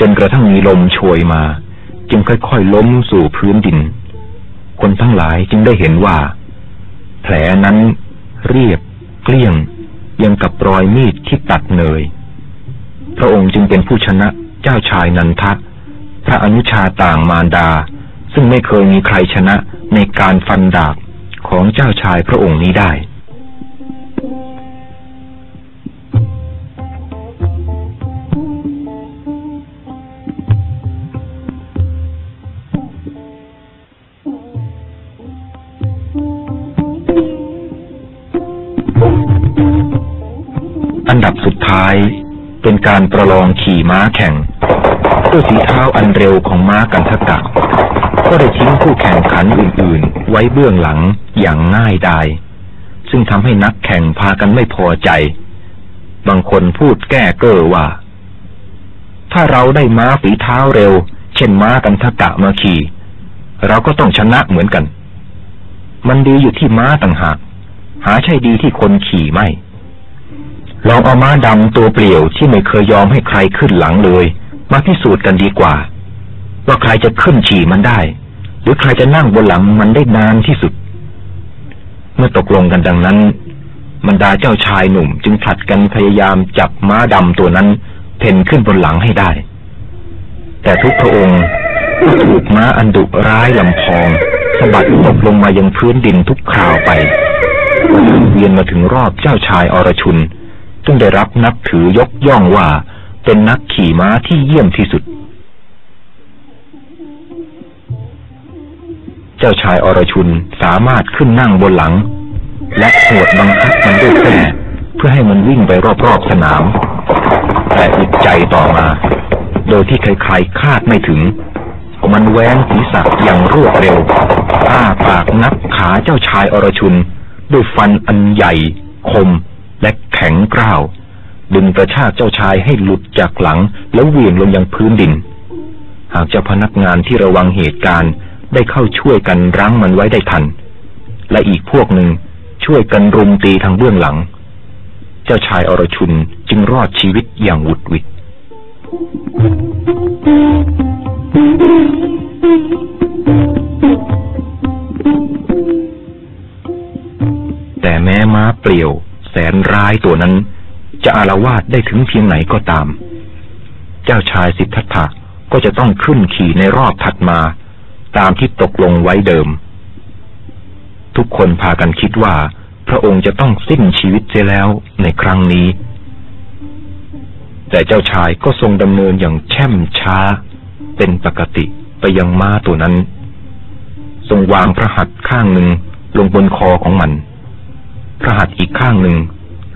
Speaker 1: จนกระทั่งมีลมโชยมา จึงค่อยๆล้มสู่พื้นดิน คนทั้งหลายจึงได้เห็นว่า แผลนั้นเรียบเกลี้ยงยังกับรอยมีดที่ตัดเนย พระองค์จึงเป็นผู้ชนะเจ้าชายนันทะ พระอนุชาต่างมารดา ซึ่งไม่เคยมีใครชนะในการฟันดาบของเจ้าชายพระองค์นี้ได้ับสุดท้าย เป็นการประลองขี่ม้าแข่งด้วยสีเท้าอันเร็วของม้ากันทกะก็ได้ทิ้งผู้แข่งขันอื่นๆ ไว้เบื้องหลังอย่างง่ายดายซึ่งทำให้นักแข่งพากันไม่พอใจ บางคนพูดแก้เก้อว่า ถ้าเราได้ม้าฝีเท้าเร็ว เช่นม้ากันทกะมาขี่ เราก็ต้องชนะเหมือนกัน มันดีอยู่ที่ม้าต่างหาก หาใช่ดีที่คนขี่ไม่ ลองเอาม้าดำตัวเปลี่ยวที่ไม่เคยยอมให้ใครขึ้นหลังเลย มาพิสูจน์กันดีกว่า ว่าใครจะขึ้นขี่มันได้ หรือใครจะนั่งบนหลังมันได้นานที่สุด เมื่อตกลงกันดังนั้นบรรดาเจ้าชายหนุ่มจึงผลัดกันพยายามจับม้าดำตัวนั้นเพ่นขึ้นบนหลังให้ได้ แต่ทุกพระองค์ก็ถูกม้าอันดุร้ายลำพองสะบัดตกลงมายังพื้นดินทุกคราวไปเวียนมาถึงรอบเจ้าชายอรชุน ซึ่งได้รับนับถือยกย่องว่าเป็นนักขี่ม้าที่เยี่ยมที่สุด เจ้าชายอรชุนสามารถขึ้นนั่งบนหลัง และหวดบังคับมันด้วยแส้เพื่อให้มันวิ่งไปรอบๆสนาม แต่อึดใจต่อมา โดยที่ใครๆคาดไม่ถึง มันแหวนศีรษะอย่างรวดเร็วอ้าปากนับขาเจ้าชายอรชุน ด้วยฟันอันใหญ่ คม และแข็งกร้าว ดึงกระชากเจ้าชายให้หลุดจากหลังแล้วเหวี่ยงลงยังพื้นดิน หากเจ้าพนักงานที่ระวังเหตุการณ์ได้เข้าช่วยกันรั้งมันไว้ได้ทัน และอีกพวกหนึ่งช่วยกันรุมตีทางเบื้องหลัง เจ้าชายอรชุนจึงรอดชีวิตอย่างหวุดหวิดแต่แม้ม้าเปลี่ยว แสนร้ายตัวนั้น จะอารวาสได้ถึงเพียงไหนก็ตาม เจ้าชายสิทธัตถะก็จะต้องขึ้นขี่ในรอบถัดมา ตามที่ตกลงไว้เดิม ทุกคนพากันคิดว่า พระองค์จะต้องสิ้นชีวิตเสียแล้วในครั้งนี้ แต่เจ้าชายก็ทรงดำเนินอย่างแช่มช้า เป็นปกติไปยังม้าตัวนั้น ทรงวางพระหัตถ์ข้างหนึ่งลงบนคอของมัน พระหัตถ์อีกข้างหนึ่ง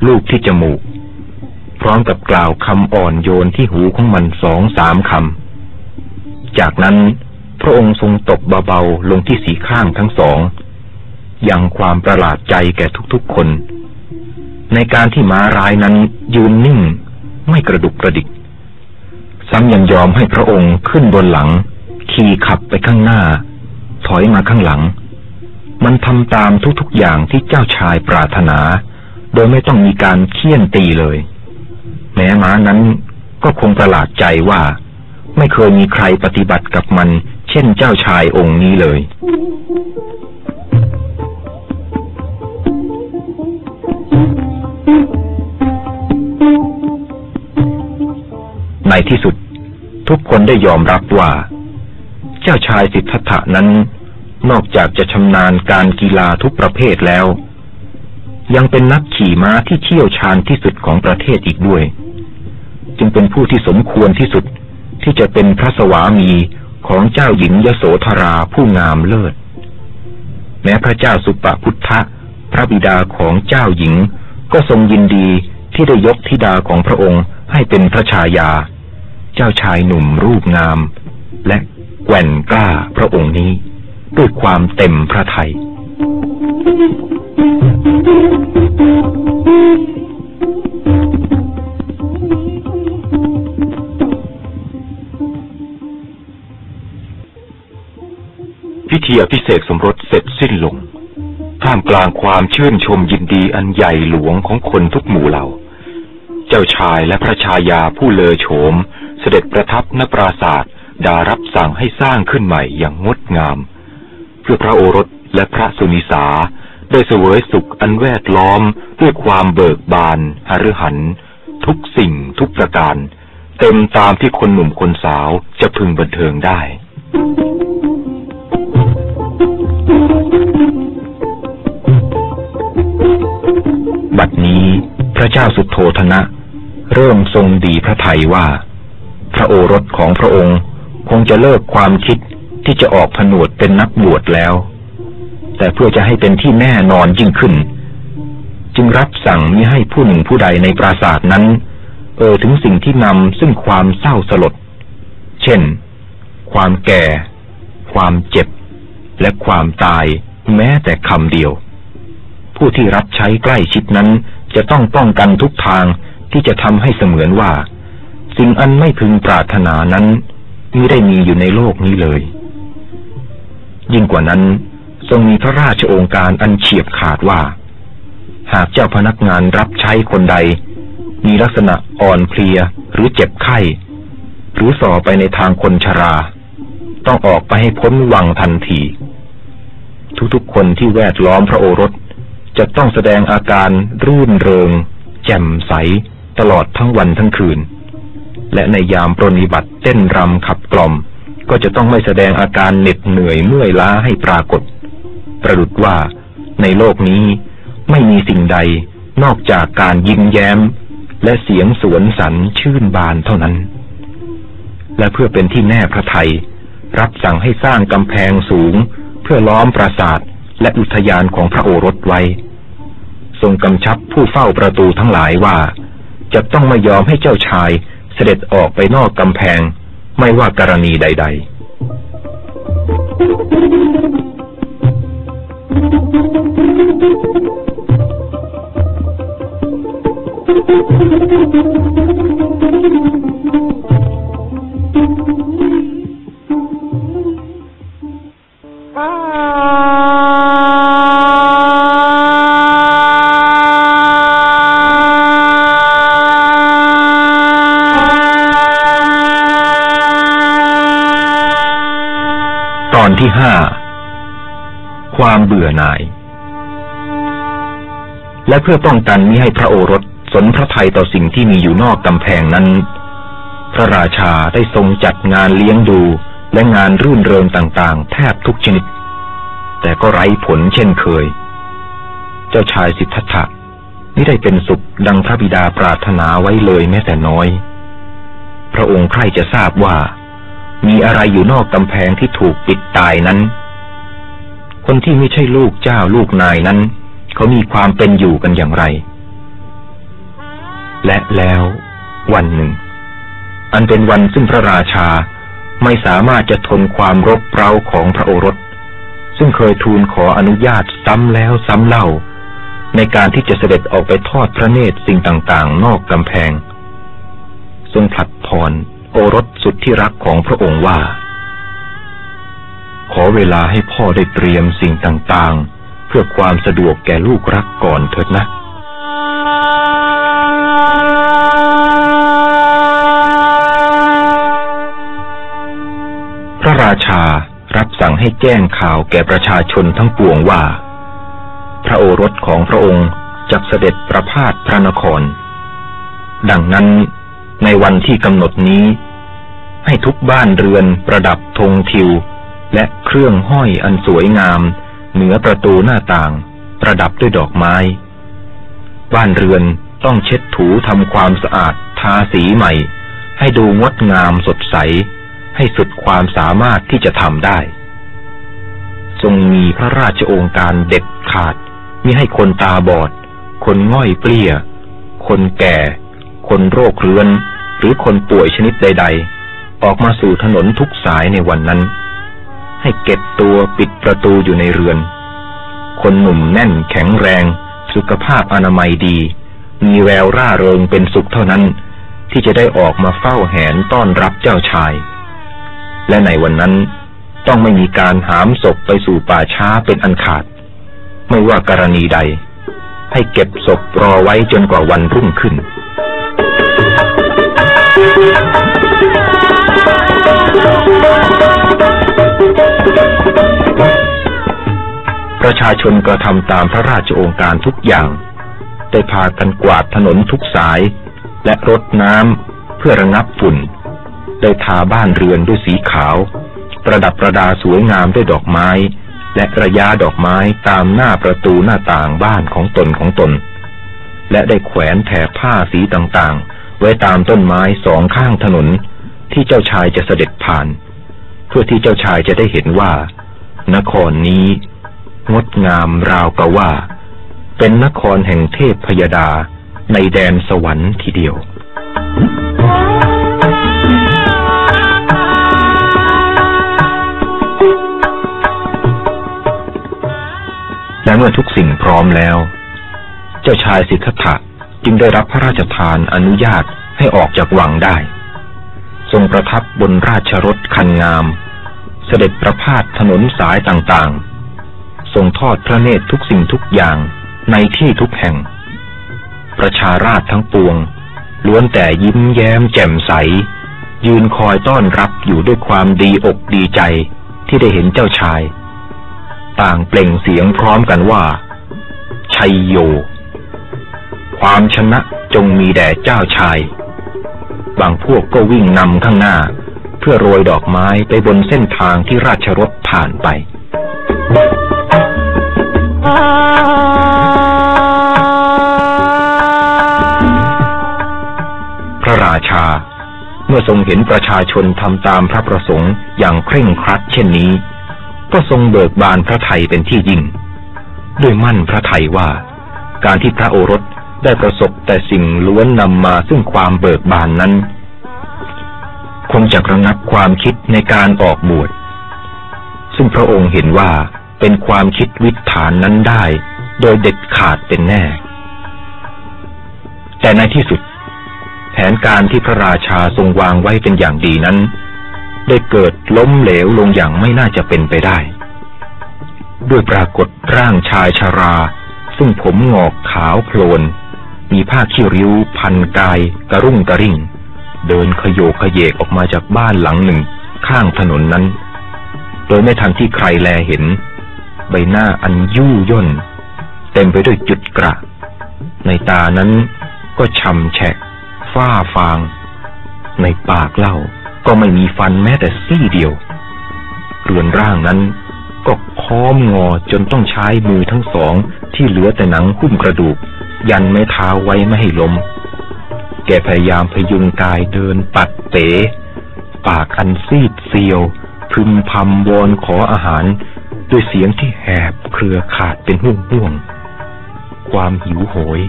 Speaker 1: ลูบที่จมูก พร้อมกับกล่าวคำอ่อนโยนที่หูของมันสองสามคำ จากนั้นพระองค์ทรงตบเบาๆลงที่สีข้างทั้งสอง ยังความประหลาดใจแก่ทุกๆคน ในการที่ม้าร้ายนั้นยืนนิ่ง ไม่กระดุกกระดิก ซ้ำยังยอมให้พระองค์ขึ้นบนหลัง ขี่ขับไปข้างหน้า ถอยมาข้างหลัง มันทำตามทุกๆอย่างที่เจ้าชายปรารถนา โดยไม่ต้องมีการเคี่ยนตีเลย แม้ม้านั้นก็คงประหลาดใจว่า ไม่เคยมีใครปฏิบัติกับมัน เช่นเจ้าชายองค์นี้เลย ในที่สุดทุกคนได้ยอมรับว่า เจ้าชายสิทธัตถะนั้น นอกจากจะชำนาญการกีฬาทุกประเภทแล้ว ยังเป็นนักขี่ม้าที่เชี่ยวชาญที่สุดของประเทศอีกด้วย จึงเป็นผู้ที่สมควรที่สุดที่จะเป็นพระสวามีของเจ้าหญิงยโสธราผู้งามเลิศ แม้พระเจ้าสุปพุทธะพระบิดาของเจ้าหญิงก็ทรงยินดีที่ได้ยกธิดาของพระองค์ให้เป็นพระชายา เจ้าชายหนุ่มรูปงาม และแกว่นกล้าพระองค์นี้ ด้วยความเต็มพระทัยพิธีอภิเษกสมรสเสร็จสิ้นลง ท่ามกลางความชื่นชมยินดีอันใหญ่หลวงของคนทุกหมู่เหล่า เจ้าชายและพระชายาผู้เลอโฉม เสด็จประทับณปราศาสตร์ดารับสั่งให้สร้างขึ้นใหม่อย่างงดงาม พื่อพระโอรสและพระสุนิสา ได้เสวยสุขอันแวดล้อมด้วยความเบิกบานหฤหัน ทุกสิ่งทุกประการ เต็มตามที่คนหนุ่มคนสาวจะพึงบันเทิงได้บัดนี้พระเจ้าสุโธธนะ เริ่มทรงดีพระทัยว่า พระโอรสของพระองค์คงจะเลิกความคิด ที่จะออกผนวดเป็นนักบวชแล้ว แต่เพื่อจะให้เป็นที่แน่นอนยิ่งขึ้น จึงรับสั่งมิให้ผู้หนึ่งผู้ใดในปราสาทนั้น เอ่ยถึงสิ่งที่นำซึ่งความเศร้าสลด เช่น ความแก่ ความเจ็บ และความตายแม้แต่คำเดียว ผู้ที่รับใช้ใกล้ชิดนั้นจะต้องป้องกันทุกทางที่จะทำให้เสมือนว่า สิ่งอันไม่พึงปรารถนานั้นไมิได้มีอยู่ในโลกนี้เลย ยิ่งกว่านั้นทรงมีพระราชโองการอันเฉียบขาดว่า หากเจ้าพนักงานรับใช้คนใด มีลักษณะอ่อนเพลียหรือเจ็บไข้ หรือส่อไปในทางคนชรา ต้องออกไปให้พ้นวังทันที ทุกๆคนที่แวดล้อมพระโอรสจะต้องแสดงอาการรื่นเริง แจ่มใส ตลอดทั้งวันทั้งคืน และในยามปรนิบัติเต้นรำขับกล่อม ก็จะต้องไม่แสดงอาการเหน็ดเหนื่อยเมื่อยล้าให้ปรากฏ ประดุดว่าในโลกนี้ไม่มีสิ่งใดนอกจากการยิ้มแย้ม และเสียงสวนสันชื่นบานเท่านั้น และเพื่อเป็นที่แน่พระไทย รับสั่งให้สร้างกำแพงสูง เพื่อล้อมปราสาทและอุทยานของพระโอรสไว้ ทรงกำชับผู้เฝ้าประตูทั้งหลายว่า จะต้องไม่ยอมให้เจ้าชายเสด็จออกไปนอกกำแพง ไม่ว่ากรณีใดๆต ที่ห้าความเบื่อหน่าย และเพื่อป้องกันมิให้พระโอรสสนพระทัยต่อสิ่งที่มีอยู่นอกกำแพงนั้น พระราชาได้ทรงจัดงานเลี้ยงดูและงานรื่นเริงต่างๆ แทบทุกชนิด แต่ก็ไร้ผลเช่นเคย เจ้าชายสิทธัตถะไม่ได้เป็นสุขดังพระบิดาปรารถนาไว้เลยแม้แต่น้อย พระองค์ใครจะทราบว่า มีอะไรอยู่นอกกำแพงที่ถูกปิดตายนั้น คนที่ไม่ใช่ลูกเจ้าลูกนายนั้น เขามีความเป็นอยู่กันอย่างไร และแล้ววันหนึ่ง อันเป็นวันซึ่งพระราชาไม่สามารถจะทนความรบเร้าของพระโอรส ซึ่งเคยทูลขออนุญาตซ้ำแล้วซ้ำเล่า ในการที่จะเสด็จออกไปทอดพระเนตรสิ่งต่างๆ นอกกำแพง ทรงผลัดพร โอรสสุดที่รักของพระองค์ว่า ขอเวลาให้พ่อได้เตรียมสิ่งต่างๆ เพื่อความสะดวกแก่ลูกรักก่อนเถิดนะพระราชารับสั่งให้แจ้งข่าวแก่ประชาชนทั้งปวงว่า พระโอรสของพระองค์จะเสด็จประพาสพระนคร ดังนั้น ในวันที่กำหนดนี้ ให้ทุกบ้านเรือนประดับธงทิว และเครื่องห้อยอันสวยงาม เหนือประตูหน้าต่าง ประดับด้วยดอกไม้ บ้านเรือนต้องเช็ดถูทำความสะอาดทาสีใหม่ ให้ดูงดงามสดใส ให้สุดความสามารถที่จะทำได้ ทรงมีพระราชโองการเด็ดขาดมิให้คนตาบอด คนง่อยเปลี้ย คนแก่ คนโรคเรื้อน หรือคนป่วยชนิดใด ๆ ออกมาสู่ถนนทุกสายในวันนั้น ให้เก็บตัวปิดประตูอยู่ในเรือน คนหนุ่มแน่นแข็งแรง สุขภาพอนามัยดี มีแววร่าเริงเป็นสุขเท่านั้น ที่จะได้ออกมาเฝ้าแหนต้อนรับเจ้าชาย และในวันนั้นต้องไม่มีการหามศพไปสู่ป่าช้าเป็นอันขาด ไม่ว่ากรณีใด ให้เก็บศพรอไว้จนกว่าวันรุ่งขึ้น ประชาชนกระทำตามพระราชโองการทุกอย่าง ได้พากันกวาดถนนทุกสาย และรดน้ำเพื่อระงับฝุ่น ได้ทาบ้านเรือนด้วยสีขาว ประดับประดาสวยงามด้วยดอกไม้ และระยะดอกไม้ตามหน้าประตูหน้าต่างบ้านของตนของตน และได้แขวนแถบผ้าสีต่างๆ ไว้ตามต้นไม้สองข้างถนนที่เจ้าชายจะเสด็จผ่าน เพื่อที่เจ้าชายจะได้เห็นว่า นครนี้ งดงามราวกับว่า เป็นนครแห่งเทพพยดาในแดนสวรรค์ทีเดียว และเมื่อทุกสิ่งพร้อมแล้ว เจ้าชายสิทธัตถะจึงได้รับพระราชทานอนุญาตให้ออกจากวังได้ ทรงประทับบนราชรถคันงาม เสด็จประพาสถนนสายต่างๆ ทรงทอดพระเนตรทุกสิ่งทุกอย่างในที่ทุกแห่ง ประชาราชทั้งปวง ล้วนแต่ยิ้มแย้มแจ่มใส ยืนคอยต้อนรับอยู่ด้วยความดีอกดีใจที่ได้เห็นเจ้าชาย ต่างเปล่งเสียงพร้อมกันว่า ชัยโย ความชนะจงมีแด่เจ้าชาย บางพวกก็วิ่งนำข้างหน้า เพื่อโรยดอกไม้ไปบนเส้นทางที่ราชรถผ่านไป ราชา เมื่อทรงเห็นประชาชนทำตามพระประสงค์อย่างเคร่งครัดเช่นนี้ ก็ทรงเบิกบานพระไทยเป็นที่ยิ่ง ด้วยมั่นพระไทยว่า การที่พระโอรสได้ประสบแต่สิ่งล้วนนำมาซึ่งความเบิกบานนั้น คงจะระงับความคิดในการออกบวช ซึ่งพระองค์เห็นว่าเป็นความคิดวิถานนั้นได้ โดยเด็ดขาดเป็นแน่ แต่ในที่สุด ผนการที่พระราชาทรงวางไว้เป็นอย่างดีนั้น ได้เกิดล้มเหลวลงอย่างไม่น่าจะเป็นไปได้ ด้วยปรากฏร่างชายชารา ซึ่งผมงอกขาวโพลน มีผ้าขี้ริ้ว พันกาย กระรุ่งกระริ่ง เดินขยโยขยเยกออกมาจากบ้านหลังหนึ่งข้างถนนนั้น โดยไม่ทันที่ใครแลเห็น ใบหน้าอันยู่ย่น เต็มไปด้วยจุดกระ ในตานั้นก็ช่ำแฉะ ฝ้าฟาง ในปากเล่าก็ไม่มีฟันแม้แต่ซี่เดียว เรือนร่างนั้นก็ค้อมงอจนต้องใช้มือทั้งสองที่เหลือแต่หนังหุ้มกระดูก ยันไม้เท้าไว้ไม่ให้ล้ม แกพยายามพยุงกายเดินปัดเต๋ปากอันซีดเซียว พึมพำวอนขออาหาร ด้วยเสียงที่แหบเครือขาดเป็นห่วงห่วง ความหิวโหย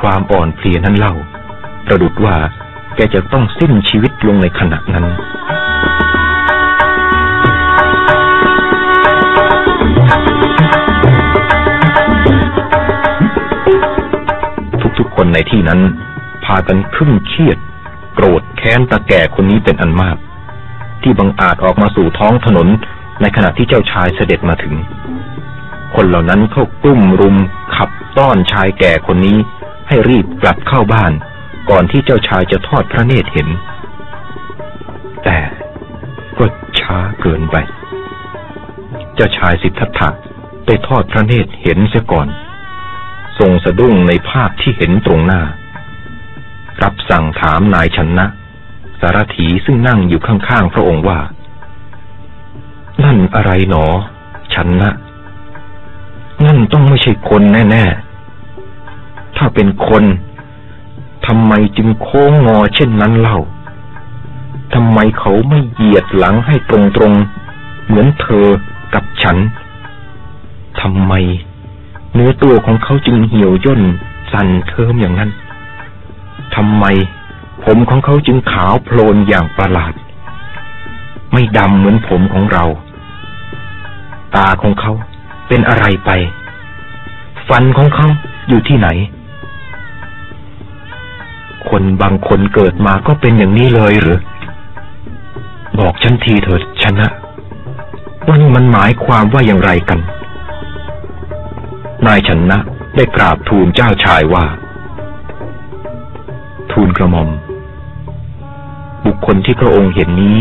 Speaker 1: ความอ่อนเพลียนั้นเล่า ประดุดว่าแกจะต้องสิ้นชีวิตลงในขณะนั้น ทุกๆคนในที่นั้น พากันครึ่งเครียด โกรธแค้นตาแก่คนนี้เป็นอันมาก ที่บังอาจออกมาสู่ท้องถนนในขณะที่เจ้าชายเสด็จมาถึง คนเหล่านั้นเขากลุ่มรุมขับต้อนชายแก่คนนี้ให้รีบกลับเข้าบ้าน ก่อนที่เจ้าชายจะทอดพระเนตรเห็น แต่ก็ช้าเกินไป เจ้าชายสิทธัตถะได้ทอดพระเนตรเห็นเสียก่อน ทรงสะดุ้งในภาพที่เห็นตรงหน้า รับสั่งถามนายชนะ สารถีซึ่งนั่งอยู่ข้างๆพระองค์ว่า นั่นอะไรหนอชันนะนั่นต้องไม่ใช่คนแน่ ๆ ถ้าเป็นคน ทำไมจึงโค้งงอเช่นนั้นเล่าทำไมเขาไม่เหยียดหลังให้ตรงๆเหมือนเธอกับฉันทำไม เนื้อตัวของเขาจึงเหี่ยวย่น สั่นเทิมอย่างนั้นทำไม ผมของเขาจึงขาวโพลนอย่างประหลาด ไม่ดำเหมือนผมของเรา ตาของเขาเป็นอะไรไป ฟันของเขาอยู่ที่ไหน คนบางคนเกิดมาก็เป็นอย่างนี้เลยหรือ บอกฉันทีเถิดชนะว่านี่มันหมายความว่าอย่างไรกัน นายชนะได้กราบทูลเจ้าชายว่า ทูลกระหม่อม บุคคลที่พระองค์เห็นนี้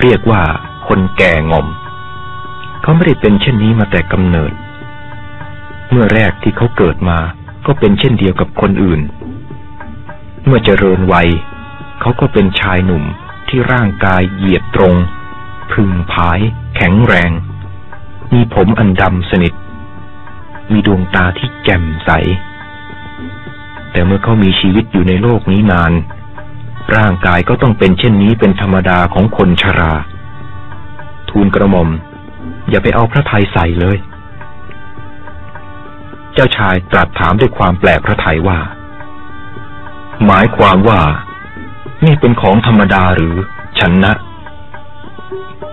Speaker 1: เรียกว่าคนแก่งอม เขาไม่ได้เป็นเช่นนี้มาแต่กำเนิด เมื่อแรกที่เขาเกิดมาก็เป็นเช่นเดียวกับคนอื่น เมื่อเจริญวัย เขาก็เป็นชายหนุ่มที่ร่างกายเหยียดตรง พึงผาย แข็งแรง มีผมอันดำสนิท มีดวงตาที่แจ่มใส แต่เมื่อเขามีชีวิตอยู่ในโลกนี้นาน ร่างกายก็ต้องเป็นเช่นนี้เป็นธรรมดาของคนชรา ทูลกระหม่อม อย่าไปเอาพระทัยใส่เลย เจ้าชายตรัสถามด้วยความแปลกพระทัยว่า หมายความว่านี่เป็นของธรรมดาหรือฉันนะ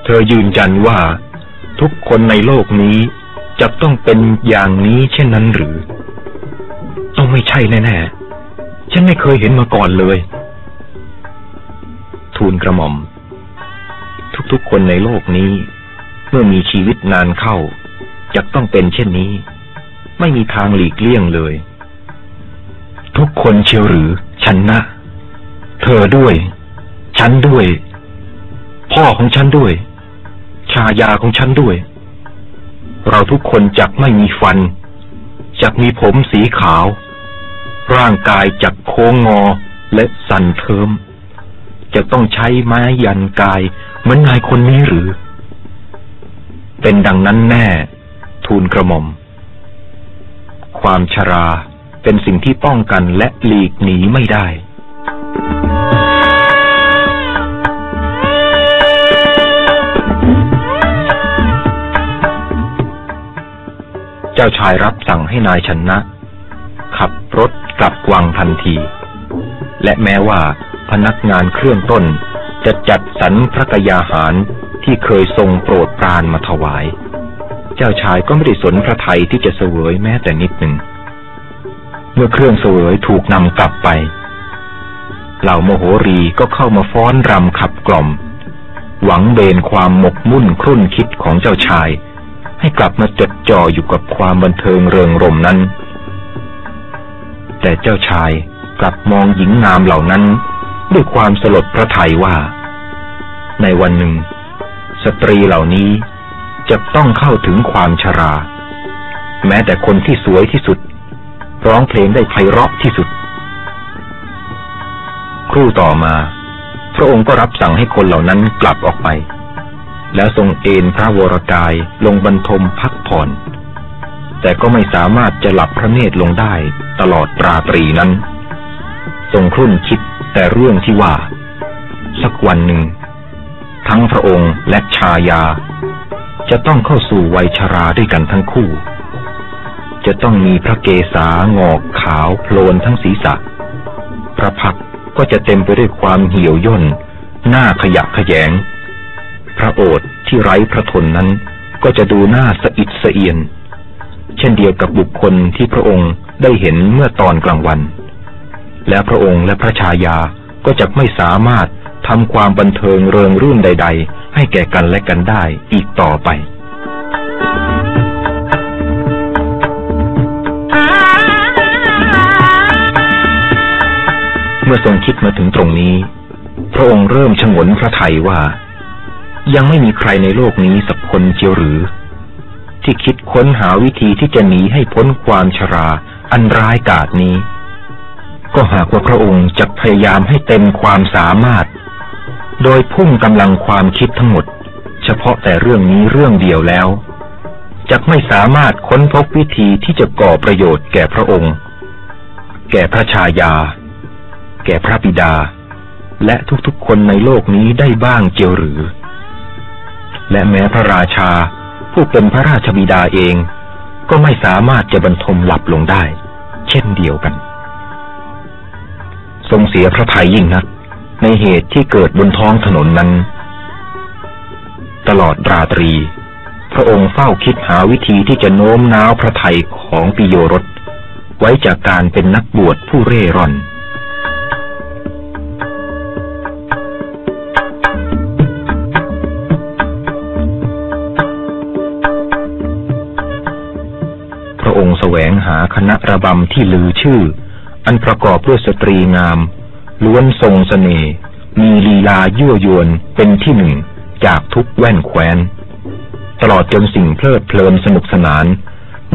Speaker 1: เธอยืนยันว่า ทุกคนในโลกนี้จะต้องเป็นอย่างนี้เช่นนั้นหรือ ต้องไม่ใช่แน่ๆ ฉันไม่เคยเห็นมาก่อนเลย ทูลกระหม่อม ทุกๆคนในโลกนี้ เมื่อมีชีวิตนานเข้าจะต้องเป็นเช่นนี้ ไม่มีทางหลีกเลี่ยงเลย ทุกคนเชียวหรือ ฉันนะ เธอด้วย ฉันด้วย พ่อของฉันด้วย ชายาของฉันด้วย เราทุกคนจักไม่มีฟัน จักมีผมสีขาว ร่างกายจักโค้งงอและสั่นเทิม จะต้องใช้ไม้ยันกายเหมือนนายคนนี้หรือ เป็นดังนั้นแน่ ทูลกระหม่อม ความชรา เป็นสิ่งที่ป้องกันและหลีกหนีไม่ได้ เจ้าชายรับสั่งให้นายชนะ ขับรถกลับวังทันที และแม้ว่าพนักงานเครื่องต้นจะจัดสรรพระกยาหารที่เคยทรงโปรดปรานมาถวาย เจ้าชายก็ไม่ได้สนพระไทยที่จะเสวยแม้แต่นิดหนึ่ง เมื่อเครื่องเสวยถูกนำกลับไปเหล่าโมโหรีก็เข้ามาฟ้อนรำขับกล่อม หวังเบนความหมกมุ่นครุ่นคิดของเจ้าชาย ให้กลับมาจดจ่ออยู่กับความบันเทิงเริงรมนั้น แต่เจ้าชายกลับมองหญิงงามเหล่านั้น ด้วยความสลดพระทัยว่า ในวันหนึ่ง สตรีเหล่านี้จะต้องเข้าถึงความชรา แม้แต่คนที่สวยที่สุด ร้องเพลงได้ไพเราะที่สุด ครู่ต่อมา พระองค์ก็รับสั่งให้คนเหล่านั้นกลับออกไป แล้วทรงเอนพระวรกายลงบรรทมพักผ่อน แต่ก็ไม่สามารถจะหลับพระเนตรลงได้ตลอดตราตรีนั้น ทรงครุ่นคิดแต่เรื่องที่ว่า สักวันหนึ่ง ทั้งพระองค์และชายา จะต้องเข้าสู่วัยชราด้วยกันทั้งคู่ จะต้องมีพระเกศางอกขาวโพลนทั้งศีรษะ พระพักก็จะเต็มไปด้วยความเหี่ยวย่น หน้าขยะขยง พระโอษฐ์ที่ไร้พระทนนั้นก็จะดูหน้าสะอิดสะเอียน เช่นเดียวกับบุคคลที่พระองค์ได้เห็นเมื่อตอนกลางวัน และพระองค์และพระชายาก็จะไม่สามารถทำความบันเทิงเริงรื่นใด ๆ ให้แก่กันและกันได้อีกต่อไป เมื่อทรงคิดมาถึงตรงนี้ พระองค์เริ่มชงนพระทัยว่า ยังไม่มีใครในโลกนี้สักคนเจียวหรือ ที่คิดค้นหาวิธีที่จะหนีให้พ้นความชราอันร้ายกาจนี้ ก็หากว่าพระองค์จะพยายามให้เต็มความสามารถ โดยพุ่งกำลังความคิดทั้งหมด เฉพาะแต่เรื่องนี้เรื่องเดียวแล้วจะไม่สามารถค้นพบวิธีที่จะก่อประโยชน์แก่พระองค์ แก่พระชายา แก่พระบิดา และทุกๆคนในโลกนี้ได้บ้างเจียวหรือ และแม้พระราชา ผู้เป็นพระราชบิดาเอง ก็ไม่สามารถจะบรรทมหลับลงได้ เช่นเดียวกัน ทรงเสียพระทัยยิ่งนัก ในเหตุที่เกิดบนท้องถนนนั้น ตลอดราตรี พระองค์เฝ้าคิดหาวิธีที่จะโน้มน้าวพระทัยของปิโยรสไว้จากการเป็นนักบวชผู้เร่ร่อน วงหาคณะระบำที่ลือชื่อ อันประกอบด้วยสตรีงาม ล้วนทรงสเสน่ห์มีลีลายั่วยวนเป็นที่หนึ่งจากทุกแว่นแคว้น ตลอดจนสิ่งเพลิดเพลินสนุกสนาน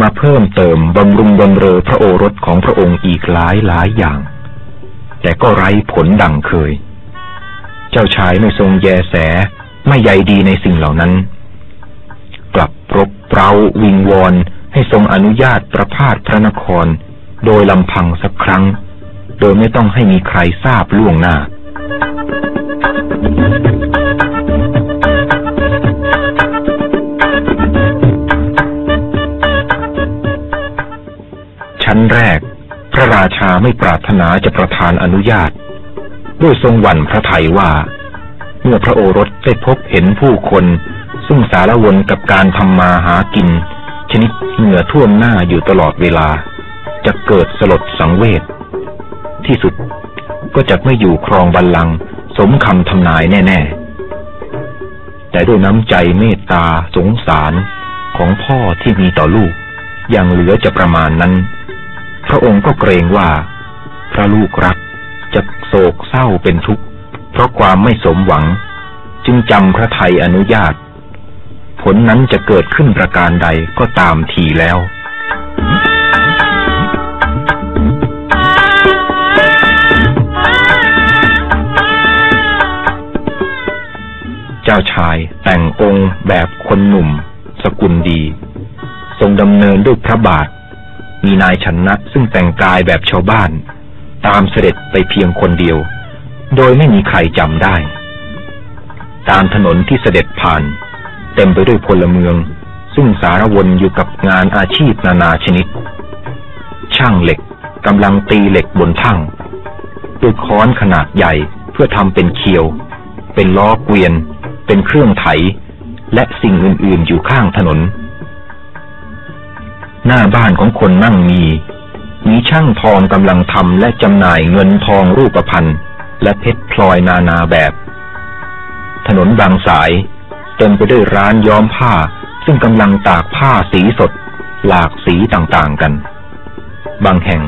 Speaker 1: มาเพิ่มเติมบำรุงบำเรอพระโอรสของพระองค์อีกหลายหลายอย่าง แต่ก็ไร้ผลดังเคย เจ้าชายไม่ทรงแยแสไม่ใยดีในสิ่งเหล่านั้น กลับรบเร้าวิงวอน ให้ทรงอนุญาตประพาสพระนคร โดยลำพังสักครั้ง โดยไม่ต้องให้มีใครทราบล่วงหน้า ชั้นแรก พระราชาไม่ปรารถนาจะประทานอนุญาต ด้วยทรงหวั่นพระไทยว่า เมื่อพระโอรสได้พบเห็นผู้คน ซึ่งสารวนกับการทำมาหากิน ชนิดเหงื่อท่วมหน้าอยู่ตลอดเวลา จะเกิดสลดสังเวชที่สุดก็จะไม่อยู่ครองบัลลังก์สมคำทำนายแน่ ๆ แต่ด้วยน้ำใจเมตตาสงสารของพ่อที่มีต่อลูก อย่างเหลือจะประมาณนั้น พระองค์ก็เกรงว่า พระลูกรักจะโศกเศร้าเป็นทุกข์ เพราะความไม่สมหวัง จึงจำพระไทยอนุญาต ผลนั้นจะเกิดขึ้นประการใดก็ตามทีแล้วเจ้าชายแต่งองค์แบบคนหนุ่ม สกุลดี ทรงดำเนินด้วยพระบาท มีนายชนะซึ่งแต่งกายแบบชาวบ้าน ตามเสด็จไปเพียงคนเดียว โดยไม่มีใครจำได้ ตามถนนที่เสด็จผ่าน เต็มไปด้วยพลเมือง ซึ่งสารวนอยู่กับงานอาชีพนานาชนิด ช่างเหล็กกำลังตีเหล็กบนทั่งด้วยค้อนขนาดใหญ่เพื่อทำเป็นเคียว เป็นล้อเกวียน เป็นเครื่องไถ และสิ่งอื่นๆอยู่ข้างถนน หน้าบ้านของคนนั่งมี มีช่างทองกำลังทำและจำหน่ายเงินทองรูปพรรณและเพชรพลอยนานาแบบ ถนนบางสาย ต็มไปด้วยร้านย้อมผ้า ซึ่งกำลังตากผ้าสีสด หลากสีต่างๆกัน บางแห่ง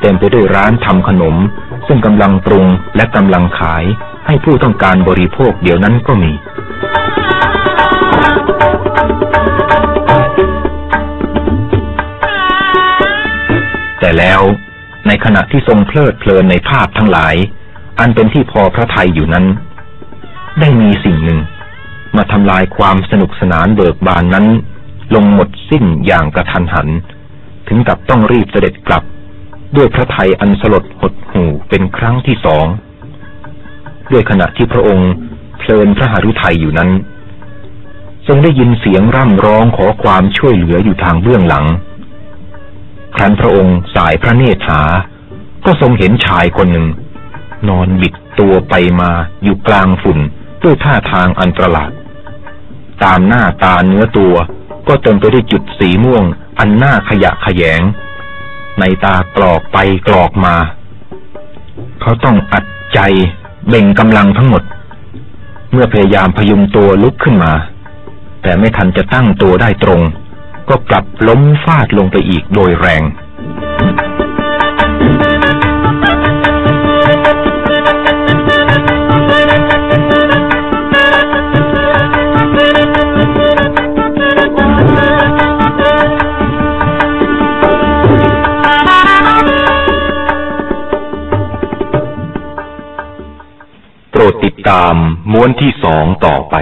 Speaker 1: เต็มไปด้วยร้านทำขนม ซึ่งกำลังปรุงและกำลังขายให้ผู้ต้องการบริโภคเดี๋ยวนั้นก็มี แต่แล้วในขณะที่ทรงเพลิดเพลินในภาพทั้งหลาย อันเป็นที่พอพระทัยอยู่นั้น ได้มีสิ่งหนึ่ง มาทำลายความสนุกสนานเบิกบานนั้น ลงหมดสิ้นอย่างกระทันหัน ถึงกับต้องรีบเสด็จกลับ ด้วยพระไทยอันสลดหดหู่เป็นครั้งที่สอง ด้วยขณะที่พระองค์เพลินพระหฤทัยอยู่นั้น ทรงได้ยินเสียงร่ำร้องขอความช่วยเหลืออยู่ทางเบื้องหลัง ครั้นพระองค์สายพระเนตรหา ก็ทรงเห็นชายคนหนึ่ง นอนบิดตัวไปมาอยู่กลางฝุ่นด้วยท่าทางอันประหลาด ตามหน้าตาเนื้อตัว ก็เต็มไปด้วยจุดสีม่วง อันหน้าขยะขยง ในตากรอกไปกรอกมา เขาต้องอัดใจเบ่งกำลังทั้งหมด เมื่อพยายามพยุงตัวลุกขึ้นมา แต่ไม่ทันจะตั้งตัวได้ตรง ก็กลับล้มฟาดลงไปอีกโดยแรง โปรดติดตามม้วนที่สองต่อไป